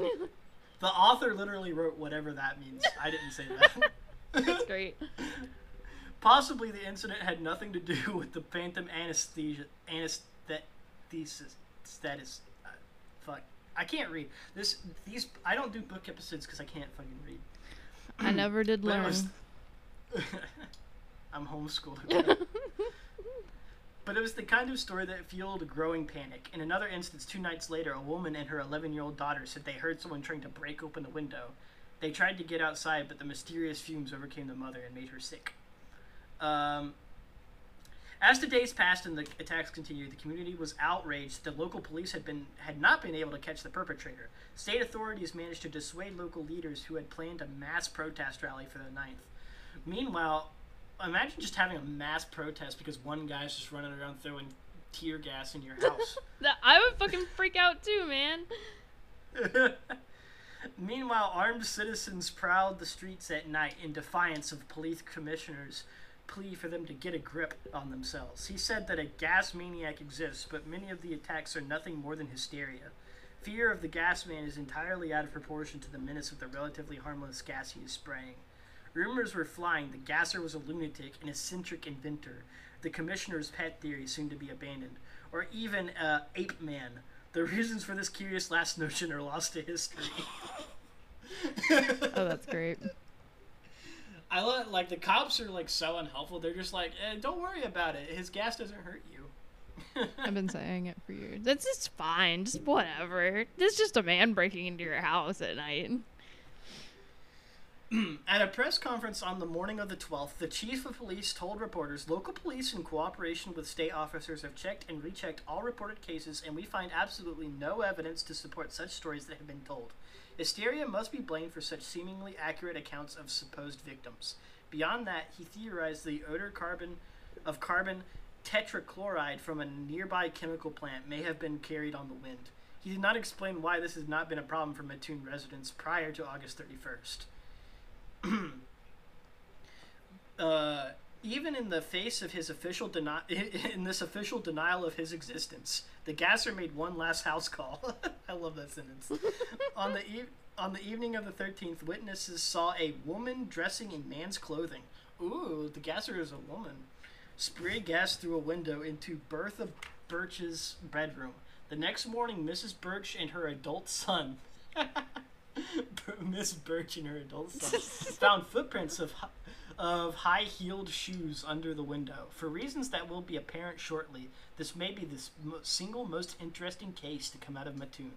the author literally wrote whatever that means. I didn't say that. That's great. Possibly the incident had nothing to do with the phantom anesthesia anesthesis status. Uh, fuck, I can't read this. These I don't do book episodes because I can't fucking read. I never did learn. I'm homeschooled. but it was the kind of story that fueled a growing panic. In another instance, two nights later, a woman and her 11 year old daughter said they heard someone trying to break open the window. They tried to get outside, but the mysterious fumes overcame the mother and made her sick. Um, as the days passed and the attacks continued, the community was outraged. The local police had been had not been able to catch the perpetrator. State authorities managed to dissuade local leaders who had planned a mass protest rally for the 9th. Meanwhile, imagine just having a mass protest because one guy's just running around throwing tear gas in your house. That- I would fucking freak out too, man. Meanwhile, armed citizens prowled the streets at night in defiance of police commissioners' plea for them to get a grip on themselves. He said that a gas maniac exists, but many of the attacks are nothing more than hysteria. Fear of the gas man is entirely out of proportion to the menace of the relatively harmless gas he is spraying. Rumors were flying the gasser was a lunatic, an eccentric inventor. The commissioner's pet theory soon to be abandoned, or even uh, ape man. The reasons for this curious last notion are lost to history. Oh, that's great. I love like the cops are like so unhelpful. They're just like, eh, don't worry about it. His gas doesn't hurt you. I've been saying it for years. That's just fine. Just whatever. This is just a man breaking into your house at night. At a press conference on the morning of the 12th, the chief of police told reporters local police, in cooperation with state officers, have checked and rechecked all reported cases, and we find absolutely no evidence to support such stories that have been told. Hysteria must be blamed for such seemingly accurate accounts of supposed victims. Beyond that, he theorized the odor carbon of carbon tetrachloride from a nearby chemical plant may have been carried on the wind. He did not explain why this has not been a problem for Mattoon residents prior to August 31st. uh, even in the face of his official deni- in this official denial of his existence, the gasser made one last house call. I love that sentence. on the eve- on the evening of the 13th, witnesses saw a woman dressing in man's clothing. Ooh, the gasser is a woman. Spray gas through a window into Bertha Birch's bedroom. The next morning, Mrs. Birch and her adult son Miss Birch and her adult son found footprints of of high-heeled shoes under the window. For reasons that will be apparent shortly, this may be the single most interesting case to come out of Mattoon.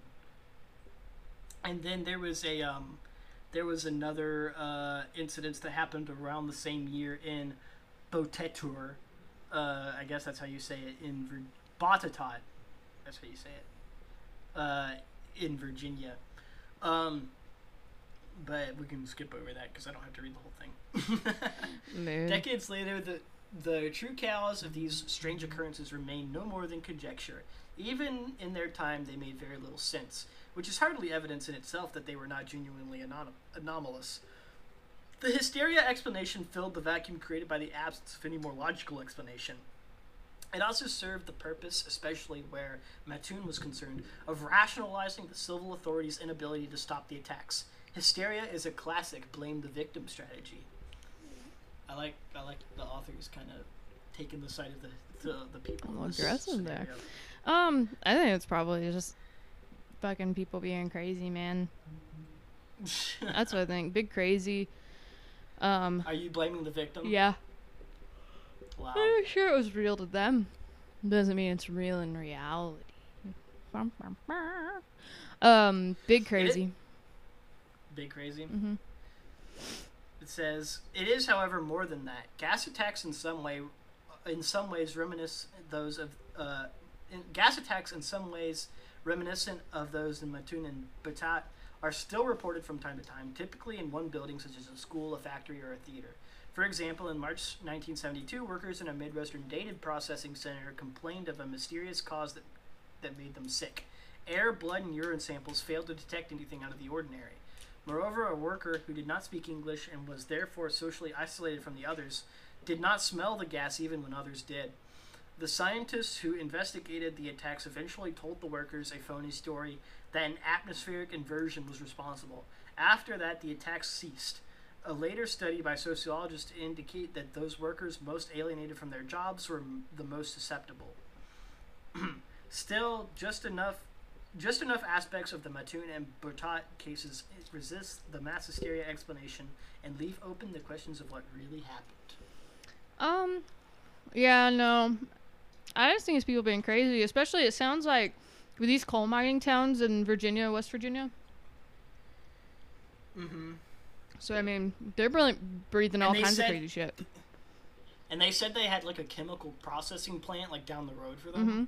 And then there was a um, there was another uh, incident that happened around the same year in Botetur. Uh, I guess that's how you say it in Vir- Botetourt. That's how you say it. Uh, in Virginia. Um, but we can skip over that because I don't have to read the whole thing. Decades later, the the true cause of these strange occurrences remain no more than conjecture. Even in their time, they made very little sense, which is hardly evidence in itself that they were not genuinely anom- anomalous. The hysteria explanation filled the vacuum created by the absence of any more logical explanation. It also served the purpose, especially where Mattoon was concerned, of rationalizing the civil authorities' inability to stop the attacks. Hysteria is a classic blame the victim strategy. I like I like the authors kind of taking the side of the the, the people. A little aggressive there. Um, I think it's probably just fucking people being crazy, man. That's what I think. Big crazy. Um, Are you blaming the victim? yeah. Wow. I'm sure it was real to them. Doesn't mean it's real in reality. Um, big crazy. Big crazy. hmm It says it is, however, more than that. Gas attacks in some way, in some ways, reminisce those of uh, in, gas attacks in some ways reminiscent of those in Mattoon and Batat are still reported from time to time, typically in one building such as a school, a factory, or a theater. For example, in March 1972, workers in a Midwestern dated processing center complained of a mysterious cause that, that made them sick. Air, blood, and urine samples failed to detect anything out of the ordinary. Moreover, a worker who did not speak English and was therefore socially isolated from the others did not smell the gas even when others did. The scientists who investigated the attacks eventually told the workers a phony story that an atmospheric inversion was responsible. After that, the attacks ceased. A later study by sociologists indicate that those workers most alienated from their jobs were m- the most susceptible. Still, just enough just enough aspects of the Mattoon and Bertot cases resist the mass hysteria explanation and leave open the questions of what really happened. Um, yeah, no. I just think it's people being crazy. Especially, it sounds like with these coal mining towns in Virginia, West Virginia. Mm-hmm. So I mean, they're breathing all kinds said- of crazy shit. And they said they had like a chemical processing plant like down the road for them. Mm-hmm.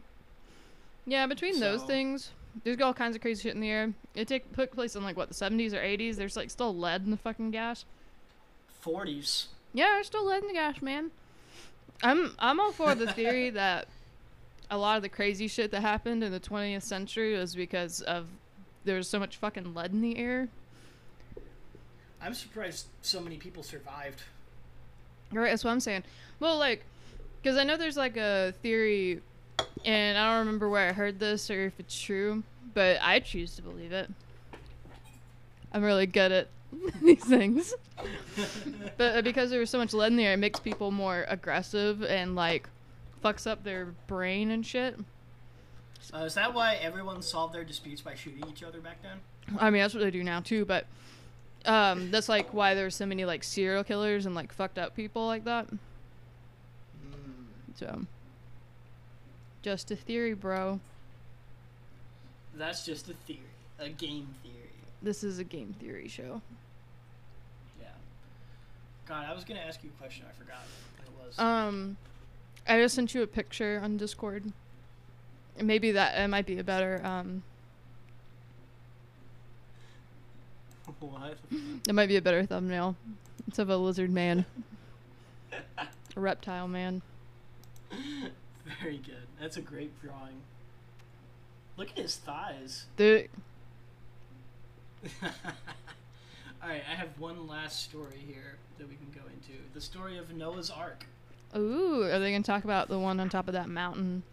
Yeah, between those So- things, there's all kinds of crazy shit in the air. It take, took place in like what the 70s or 80s. There's like still lead in the fucking gas. 40s. Yeah, there's still lead in the gas, man. I'm I'm all for the theory that a lot of the crazy shit that happened in the 20th century was because of there was so much fucking lead in the air. I'm surprised so many people survived. Right, that's what I'm saying. Well, like, because I know there's like a theory, and I don't remember where I heard this or if it's true, but I choose to believe it. I'm really good at these things. but uh, because there was so much lead in there, it makes people more aggressive and like fucks up their brain and shit. Uh, is that why everyone solved their disputes by shooting each other back then? I mean, that's what they do now too, but um, that's like why there's so many like serial killers and like fucked up people like that. So, just a theory, bro. That's just a theory, a game theory. This is a game theory show. Yeah. God, I was gonna ask you a question. I forgot what it was. Um, I just sent you a picture on Discord. Maybe that it might be a better um, what? it might be a better thumbnail. It's of a lizard man, a reptile man. Very good. That's a great drawing. Look at his thighs. The All right, I have one last story here that we can go into. The story of Noah's Ark. ooh, are they gonna talk about the one on top of that mountain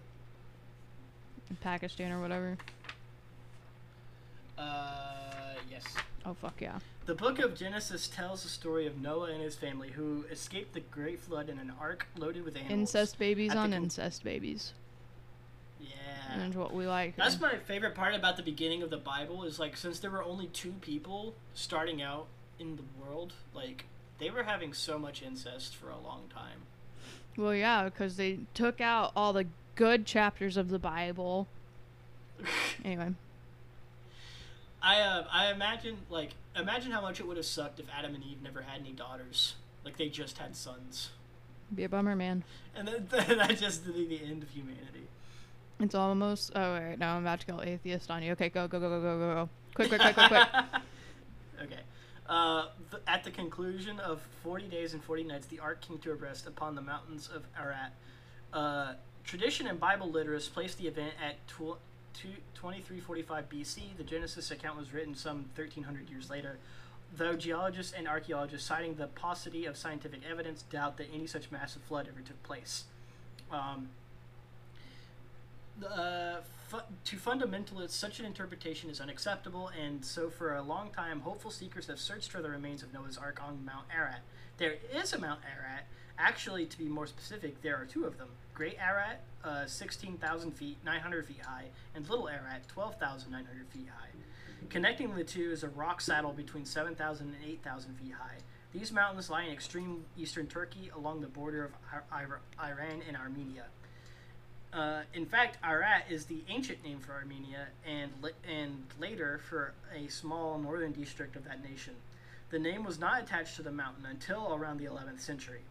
in Pakistan or whatever? Uh, yes. Oh fuck yeah! The book of Genesis tells the story of Noah and his family who escaped the great flood in an ark loaded with animals. Incest babies on con- incest babies. Yeah. That's what we like. That's my favorite part about the beginning of the Bible is like since there were only two people starting out in the world, like they were having so much incest for a long time. Well, yeah, because they took out all the good chapters of the Bible. Anyway, I uh, I imagine like imagine how much it would have sucked if Adam and Eve never had any daughters. Like they just had sons, be a bummer, man. and then that just the, the end of humanity. It's almost. Oh, wait, now I'm about to go atheist on you. Okay, go, go, go, go, go, go, go. Quick, quick, quick, quick, quick. okay. Uh, th- at the conclusion of 40 days and 40 nights, the ark came to a rest upon the mountains of Ararat. Uh, tradition and Bible literasts place the event at two- 2345 BC. The Genesis account was written some 1300 years later, though geologists and archaeologists citing the paucity of scientific evidence doubt that any such massive flood ever took place. Um, uh, fu- to fundamentalists, such an interpretation is unacceptable, and so for a long time, hopeful seekers have searched for the remains of Noah's Ark on Mount Ararat. There is a Mount Ararat. Actually, to be more specific, there are two of them Great Ararat, uh, 16,000 feet, 900 feet high, and Little Ararat, 12,900 feet high. Connecting the two is a rock saddle between 7,000 and 8,000 feet high. These mountains lie in extreme eastern Turkey along the border of Ir- Ir- Iran and Armenia. Uh, in fact, Ararat is the ancient name for Armenia and, and later for a small northern district of that nation. The name was not attached to the mountain until around the 11th century.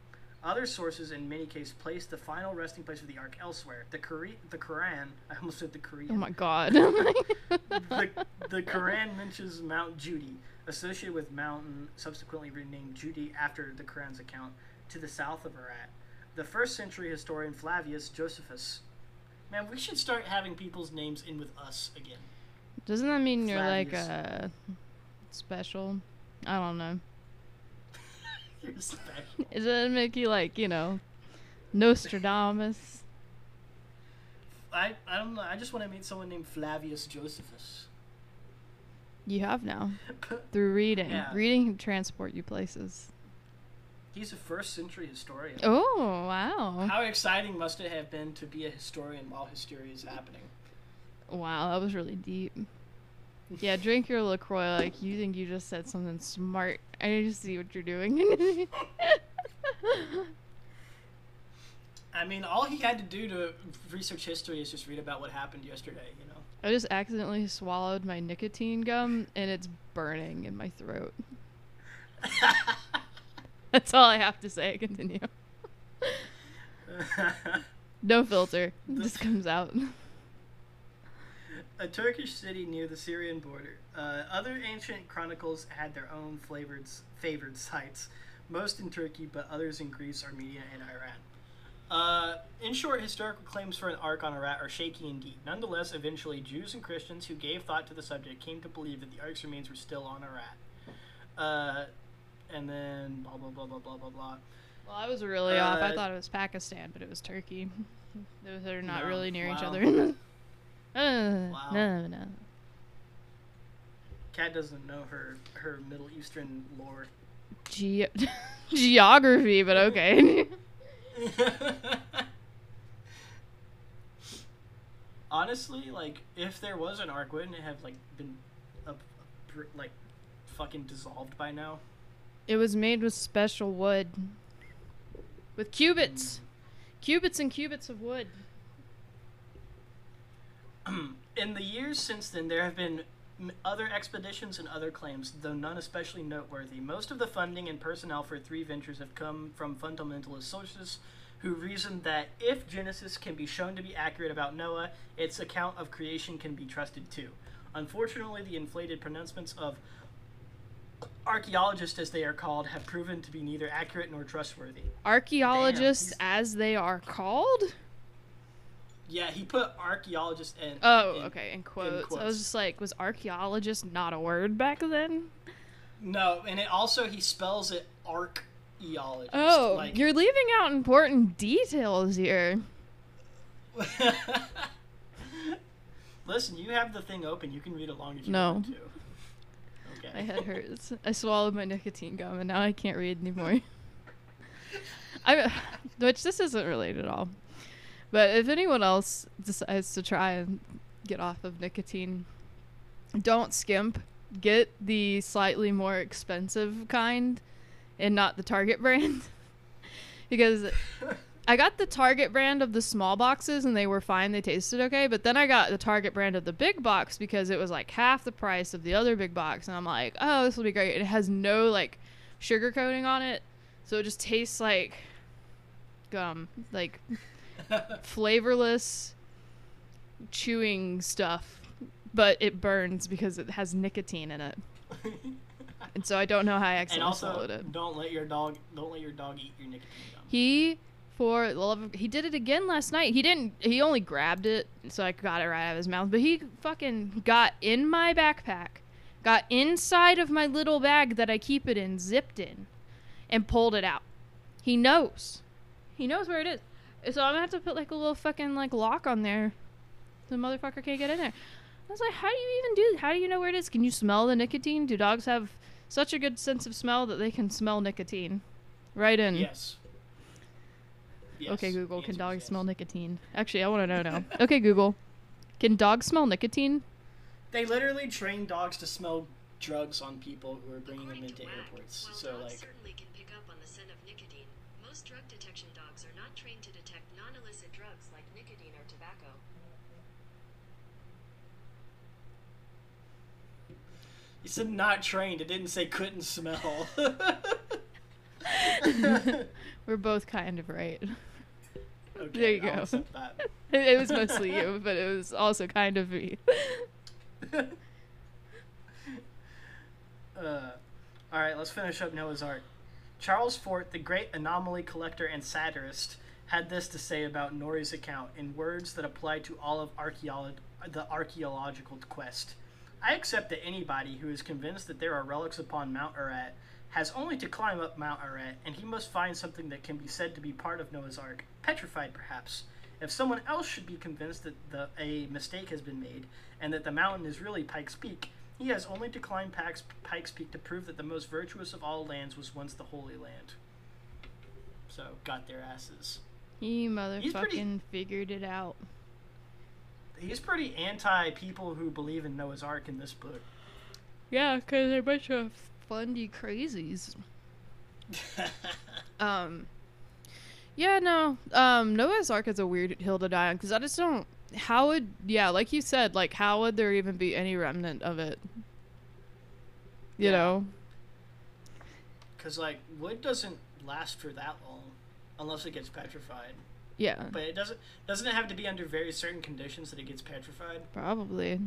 Other sources, in many cases, place the final resting place of the ark elsewhere. The, Kore- the Quran, I almost said the Korean. Oh my god. the, the Quran mentions Mount Judi, associated with mountain subsequently renamed Judi after the Quran's account, to the south of Ararat. The first century historian Flavius Josephus. Man, we should start having people's names in with us again. Doesn't that mean you're like Flavius. a special. I don't know. Does it make you like you know, Nostradamus? I, I don't know. I just want to meet someone named Flavius Josephus. You have now through reading. Yeah. Reading can transport you places. He's a first century historian. Oh wow! How exciting must it have been to be a historian while hysteria is happening? Wow, that was really deep. Yeah, drink your LaCroix like you think you just said something smart. I just see what you're doing. I mean, all he had to do to research history is just read about what happened yesterday, you know? I just accidentally swallowed my nicotine gum and it's burning in my throat. That's all I have to say. Continue. No filter. It just comes out. A Turkish city near the Syrian border. Uh, other ancient chronicles had their own flavored, favored sites, most in Turkey, but others in Greece, Armenia, and Iran. Uh, in short, historical claims for an ark on Arat are shaky indeed. Nonetheless, eventually, Jews and Christians who gave thought to the subject came to believe that the ark's remains were still on Arat. Uh, and then blah blah blah blah blah blah blah. Well, I was really off. I Uh, thought it was Pakistan, but it was Turkey. Those are not No, really near each wow. other. uh, Wow. No, no. Kat doesn't know her her Middle Eastern lore. Ge- geography, but okay. Honestly, like if there was an arc, wouldn't it have like been a, like fucking dissolved by now? it was made with special wood. With cubits. Cubits and cubits of wood. In the years since then, there have been other expeditions and other claims, though none especially noteworthy. Most of the funding and personnel for three ventures have come from fundamentalist sources who reasoned that if Genesis can be shown to be accurate about Noah, its account of creation can be trusted too. Unfortunately, the inflated pronouncements of archaeologists, as they are called, have proven to be neither accurate nor trustworthy. Archaeologists, he's- as they are called? Yeah, he put archaeologist in. Oh, in- okay, in quotes. I quotes. was just like, was archaeologist not a word back then? No, and it also he spells it archaeologist. Oh, like, you're leaving out important details here. Listen, you have the thing open. You can read along if you No. want to. Okay. My head hurts. I swallowed my nicotine gum and now I can't read anymore. I, which this isn't related at all. But if anyone else decides to try and get off of nicotine, don't skimp. Get the slightly more expensive kind and not the Target brand. because I got the Target brand of the small boxes and they were fine. They tasted okay. But then I got the Target brand of the big box because it was like half the price of the other big box. And I'm like, oh, this will be great. It has no like sugar coating on it. So it just tastes like gum. Like flavorless chewing stuff. But it burns because it has nicotine in it. And so I don't know how I and accidentally also, swallowed it. don't let your dog don't let your dog eat your nicotine gum. He for the love of he did it again last night. He didn't he only grabbed it so I got it right out of his mouth, but he fucking got in my backpack, got inside of my little bag that I keep it in, zipped in, and pulled it out. He knows. He knows where it is. So I'm gonna have to put like a little fucking like lock on there. The motherfucker can't get in there. I was like, how do you even do? How do you know where it is? Can you smell the nicotine? Do dogs have such a good sense of smell that they can smell nicotine? Right in. Yes. Yes, Okay, Google, the can dogs yes. smell nicotine? Actually, I want to know now. okay, Google, can dogs smell nicotine? They literally train dogs to smell drugs on people who are bringing them According to into WAC, airports. while So dogs like, certainly can pick up on the scent of nicotine, most drug detection dogs are not trained to detect non-illicit drugs like nicotine or tobacco. You said not trained. It didn't say couldn't smell. We're both kind of right. okay, There you I'll go. it was mostly you, but it was also kind of me. Uh, all right, let's finish up Noah's Ark. Charles Fort, the great anomaly collector and satirist, had this to say about Nori's account in words that apply to all of archaeolo- the archaeological quest. I accept that anybody who is convinced that there are relics upon Mount Ararat has only to climb up Mount Ararat, and he must find something that can be said to be part of Noah's Ark, petrified perhaps. If someone else should be convinced that the, a mistake has been made and that the mountain is really Pikes Peak, he has only to climb Pikes, Pikes Peak to prove that the most virtuous of all lands was once the Holy Land. So, got their asses. He motherfucking pretty- figured it out. He's pretty anti people who believe in Noah's Ark in this book. Yeah, because they're a bunch of fundy crazies. Um, yeah, no. Um, Noah's Ark is a weird hill to die on because I just don't. How would yeah, like you said, like how would there even be any remnant of it? You Yeah. know, Because, like, wood doesn't last for that long unless it gets petrified. Yeah, But it doesn't doesn't it have to be under very certain conditions that it gets petrified? probably.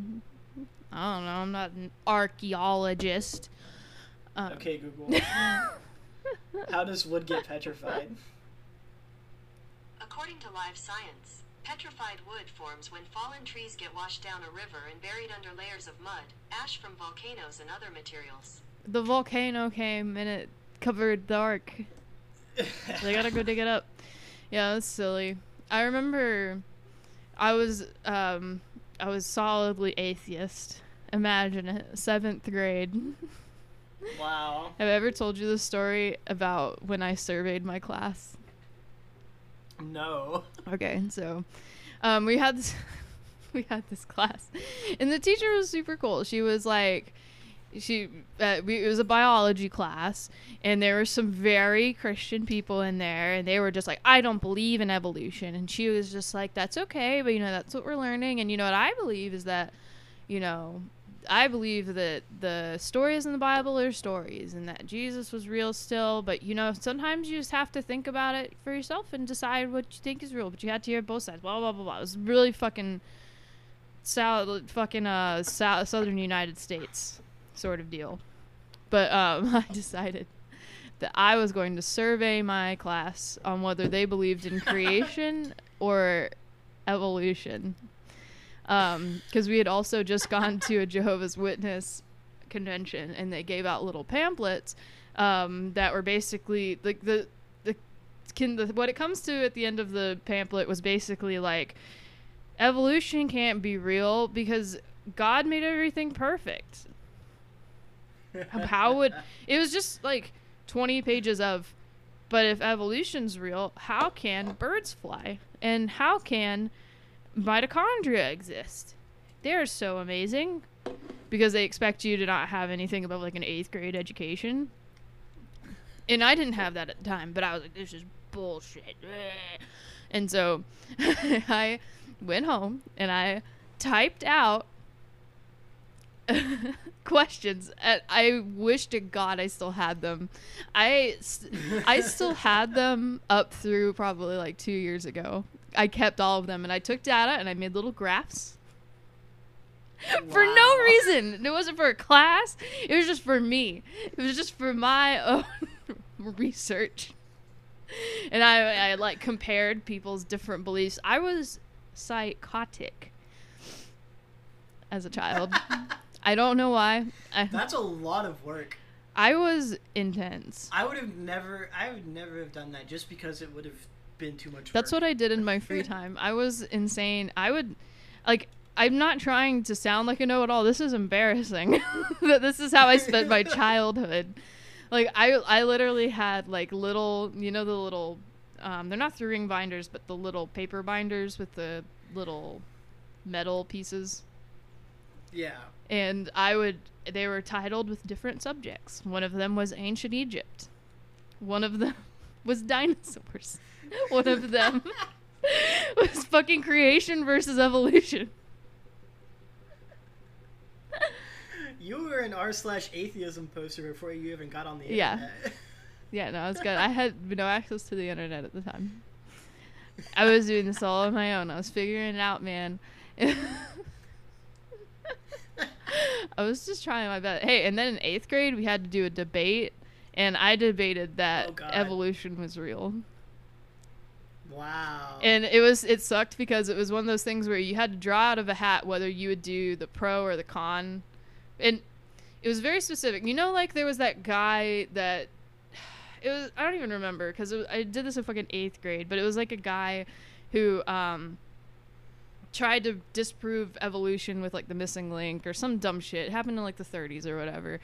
I don't know. I'm not an archaeologist. Um, Okay, Google. How does wood get petrified? According to Live Science, petrified wood forms when fallen trees get washed down a river and buried under layers of mud, ash from volcanoes, and other materials. the volcano came and it covered the ark. they gotta go dig it up. Yeah, that's silly. I remember I was um I was solidly atheist. Imagine it, seventh grade. Wow. Have I ever told you the story about when I surveyed my class? No. Okay, so um, we had this we had this class, and the teacher was super cool. She was like, she uh, we, it was a biology class, and there were some very Christian people in there, and they were just like, I don't believe in evolution, and she was just like, that's okay, but you know that's what we're learning, and you know what I believe is that, you know. I believe that the stories in the Bible are stories and that Jesus was real still, but you know, sometimes you just have to think about it for yourself and decide what you think is real, but you have to hear both sides. Blah blah blah blah. It was really fucking south fucking uh south, southern United States sort of deal. But um I decided that I was going to survey my class on whether they believed in creation or evolution because we had also just gone to a Jehovah's Witness convention and they gave out little pamphlets um, that were basically like the the can the what it comes to at the end of the pamphlet was basically like evolution can't be real because God made everything perfect. How would it was just like 20 pages of but if evolution's real, how can birds fly? And how can mitochondria exist? They're so amazing because they expect you to not have anything above like an eighth grade education. And I didn't have that at the time, but I was like, this is bullshit. And so I went home and I typed out questions. And I wish to God I still had them. i i still had them up through probably like two years ago. I kept all of them and I took data and I made little graphs for no reason. It wasn't for a class. It was just for me. It was just for my own research. And I, I like compared people's different beliefs. I was psychotic as a child. I don't know why. I, That's a lot of work. I was intense. I would have never. I would never have done that just because it would have been too much. That's work. what I did in my free time. I was insane. I would, like, I'm not trying to sound like a know-it-all. This is embarrassing. that this is how I spent my childhood. Like, I, I literally had like little, you know, the little, um, they're not three-ring binders, but the little paper binders with the little metal pieces. Yeah. And I would, they were titled with different subjects. One of them was ancient Egypt. One of them was dinosaurs. One of them was fucking creation versus evolution. You were an r slash atheism poster before you even got on the internet. Yeah, Yeah, no, I was good. I had no access to the internet at the time. I was doing this all on my own. I was figuring it out, man. I was just trying my best. Hey, and then in eighth grade, we had to do a debate, and I debated that Oh, evolution was real. wow. And it was it sucked because it was one of those things where you had to draw out of a hat whether you would do the pro or the con and it was very specific. You know, like there was that guy that it was. I don't even remember because I did this in fucking eighth grade, but it was like a guy who um tried to disprove evolution with like the missing link or some dumb shit. It happened in like the 30s or whatever.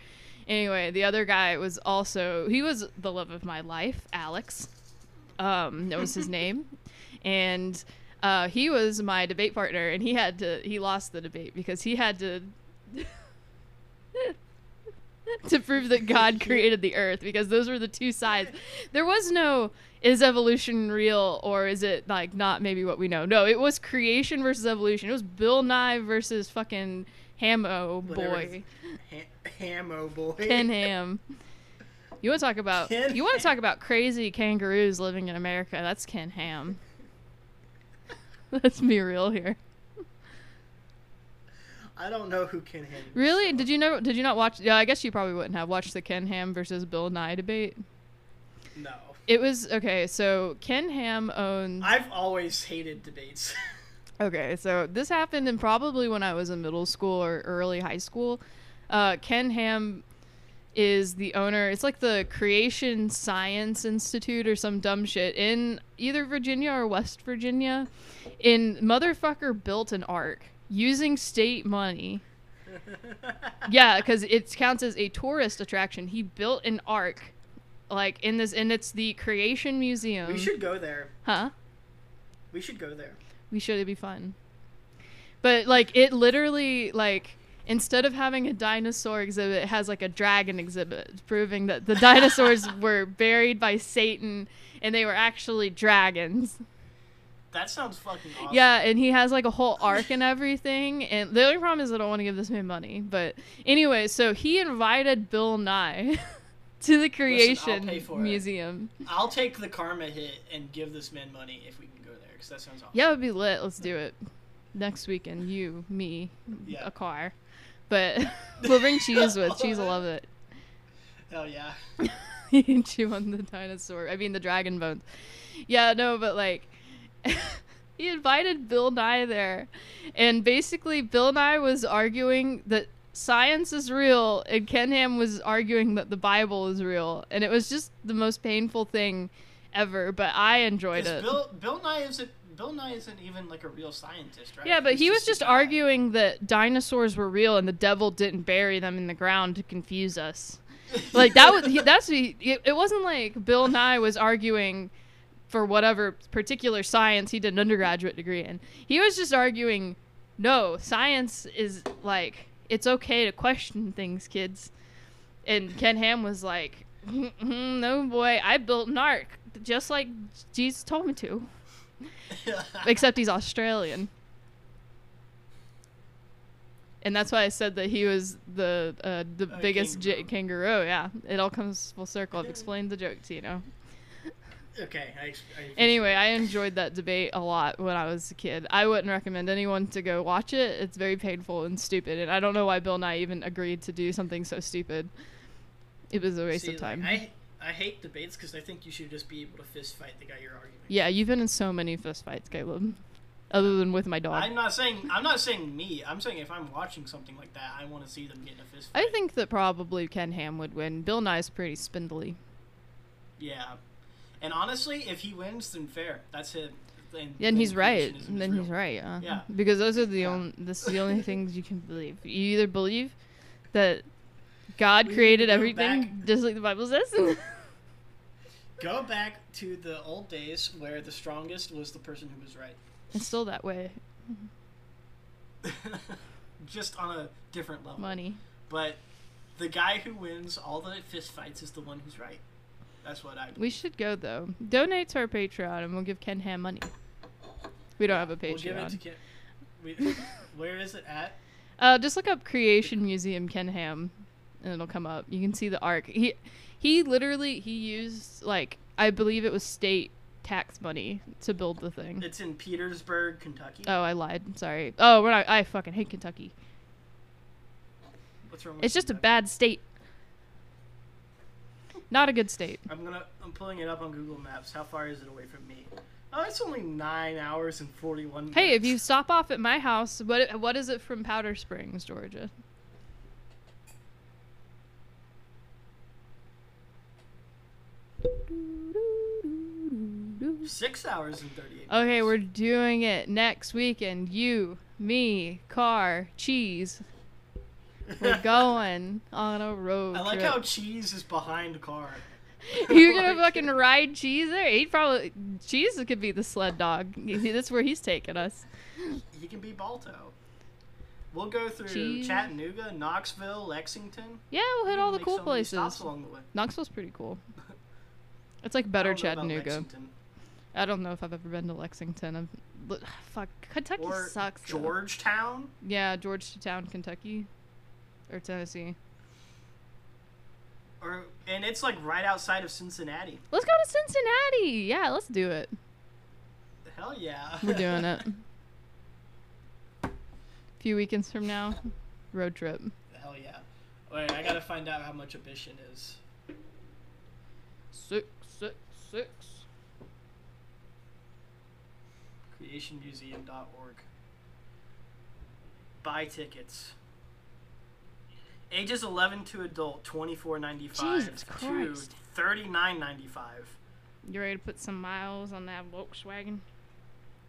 Anyway, the other guy was also he was the love of my life, Alex. Um, that was his name, and uh, he was my debate partner, and he had to he lost the debate because he had to to prove that God created the earth because those were the two sides. There was no is evolution real or is it like not maybe what we know. No, it was creation versus evolution. It was Bill Nye versus fucking Hamo boy. Ha- Hamo boy. Ken Ham. You want to talk about Ken you want to talk about crazy kangaroos living in America? That's Ken Ham. Let's be real here. I don't know who Ken Ham is. Really? so- Did you know? Did you not watch? Yeah, I guess you probably wouldn't have watched the Ken Ham versus Bill Nye debate. No. It was okay. So Ken Ham owns. I've always hated debates. Okay, so this happened in probably when I was in middle school or early high school. Uh, Ken Ham is the owner. It's like the Creation Science Institute or some dumb shit in either Virginia or West Virginia. In motherfucker built an ark using state money. Yeah, because it counts as a tourist attraction. He built an ark, like in this, and it's the Creation Museum. we should go there. huh? We should go there. We should. It'd be fun. But like it literally like instead of having a dinosaur exhibit, it has like a dragon exhibit, proving that the dinosaurs were buried by Satan and they were actually dragons. That sounds fucking awesome. Yeah, and he has like a whole ark and everything. And the only problem is I don't want to give this man money. But anyway, so he invited Bill Nye to the Creation for it. Museum. I'll take the karma hit and give this man money if we can go there because that sounds awesome. Yeah, it would be lit. Let's do it. Next weekend, you, me, Yeah. a car. But we'll bring cheese with. Cheese will love it. Hell yeah. he can chew on the dinosaur. I mean, the dragon bones. Yeah, no, but like, he invited Bill Nye there. And basically, Bill Nye was arguing that science is real, and Ken Ham was arguing that the Bible is real. And it was just the most painful thing ever, but I enjoyed it. Bill Bill Nye isn't Bill Nye isn't even like a real scientist, right? Yeah, but He's he was a just arguing that dinosaurs were real and the devil didn't bury them in the ground to confuse us. Like that was he, that's he, it, it wasn't like Bill Nye was arguing for whatever particular science he did an undergraduate degree in. He was just arguing no, science is like it's okay to question things, kids. And Ken Ham was like, "Mm, "No, boy, I built an ark just like Jesus told me to." Except he's Australian. And that's why I said that he was the uh, the Uh, biggest j- kangaroo. kangaroo. Yeah, it all comes full circle. I've explained the joke to you know. Okay. I, I Anyway, I enjoyed that debate a lot when I was a kid. I wouldn't recommend anyone to go watch it. It's very painful and stupid, and I don't know why Bill Nye even agreed to do something so stupid. It was a waste See, of like, time. I I hate debates because I think you should just be able to fist fight the guy you're arguing. yeah, you've been in so many fist fights, Caleb. Other than with my dog. I'm not saying I'm not saying me. I'm saying if I'm watching something like that, I want to see them get in a fist fight. I think that probably Ken Ham would win. Bill Nye's pretty spindly. Yeah, and honestly, if he wins, then fair. That's it. Then, Yeah, and he's right. creationism Then real. he's right. Yeah. Yeah. Because those are the Yeah. only. This is the only things you can believe. You either believe that God We created everything back- just like the Bible says. Go back to the old days where the strongest was the person who was right. it's still that way. Just on a different level. Money. But the guy who wins all the fist fights is the one who's right. That's what I. We should go though. Donate to our Patreon and we'll give Ken Ham money. We don't have a Patreon. We'll give it to. Kim. We, where is it at? Uh, just look up Creation Museum Ken Ham, and it'll come up. You can see the ark. He he literally he used like I believe it was state tax money to build the thing. It's in Petersburg, Kentucky. Oh, I lied. Sorry. Oh, we're not. I fucking hate Kentucky. What's wrong with It's just a bad state. Not a good state. I'm gonna. I'm pulling it up on Google Maps. How far is it away from me? Oh, it's only nine hours and forty-one. Minutes. Hey, if you stop off at my house, what what is it from Powder Springs, Georgia? Six hours and thirty-eight. Okay, we're doing it next weekend. You, me, car, cheese. We're going on a road I like trip. how cheese is behind the car. You're gonna Like- fucking ride cheese there? He'd probably cheese could be the sled dog. That's where he's taking us. He can be Balto. We'll go through Cheese. Chattanooga, Knoxville, Lexington. Yeah, we'll hit all the cool so places. along the way. Knoxville's pretty cool. It's like better about Chattanooga. I don't know if I've ever been to Lexington. I've, fuck, Kentucky Or sucks. though. Georgetown. Yeah, Georgetown, Kentucky, or Tennessee. Or and it's like right outside of Cincinnati. Let's go to Cincinnati. Yeah, let's do it. Hell yeah. We're doing it. A few weekends from now, road trip. Hell yeah. Wait, I gotta find out how much a Bishan is. Six, six, six. creationmuseum.org. Buy tickets. Ages 11 to adult, 24.95 to Christ. 39.95. You ready to put some miles on that Volkswagen?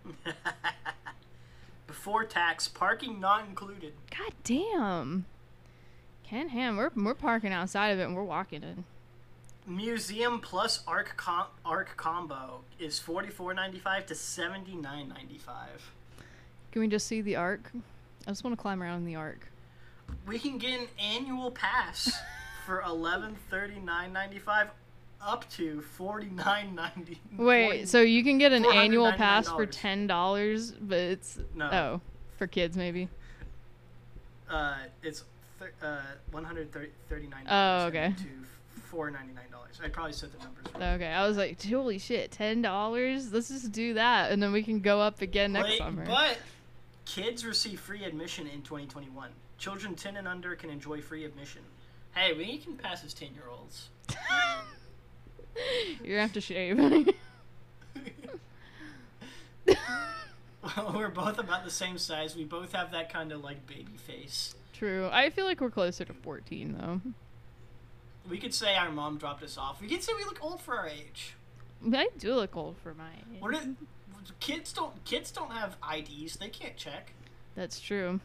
Before tax, parking not included. God damn. Ken Ham, we're we're parking outside of it and we're walking in. Museum plus Ark com- Ark combo is 44.95 to 79.95. Can we just see the ark? I just want to climb around in the ark. We can get an annual pass for 1139.95 up to 49.90. Wait, so you can get an annual pass for ten dollars, but it's No. oh for kids maybe. Uh, it's thir- uh, one hundred thirty nine. Oh, okay. To four ninety nine dollars. I probably said the numbers wrong. Okay, I was like, holy shit, ten dollars? Let's just do that, and then we can go up again next Wait, summer. But kids receive free admission in twenty twenty one. Children ten and under can enjoy free admission. Hey, we can pass as ten year olds. You're gonna have to shave. We're both about the same size. We both have that kind of like baby face. True. I feel like we're closer to fourteen though. We could say our mom dropped us off. We could say we look old for our age. I do look old for my age. What it, kids don't kids don't have IDs. They can't check. That's true.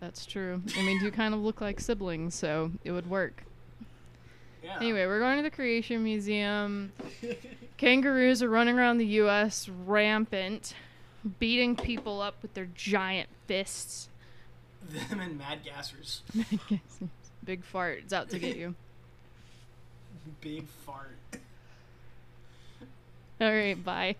That's true. I mean, you kind of look like siblings, so it would work. Yeah. Anyway, we're going to the Creation Museum. Kangaroos are running around the U.S. rampant, beating people up with their giant fists. Them and Mad Gassers. Big fart. It's out to get you. Big fart. All right, bye.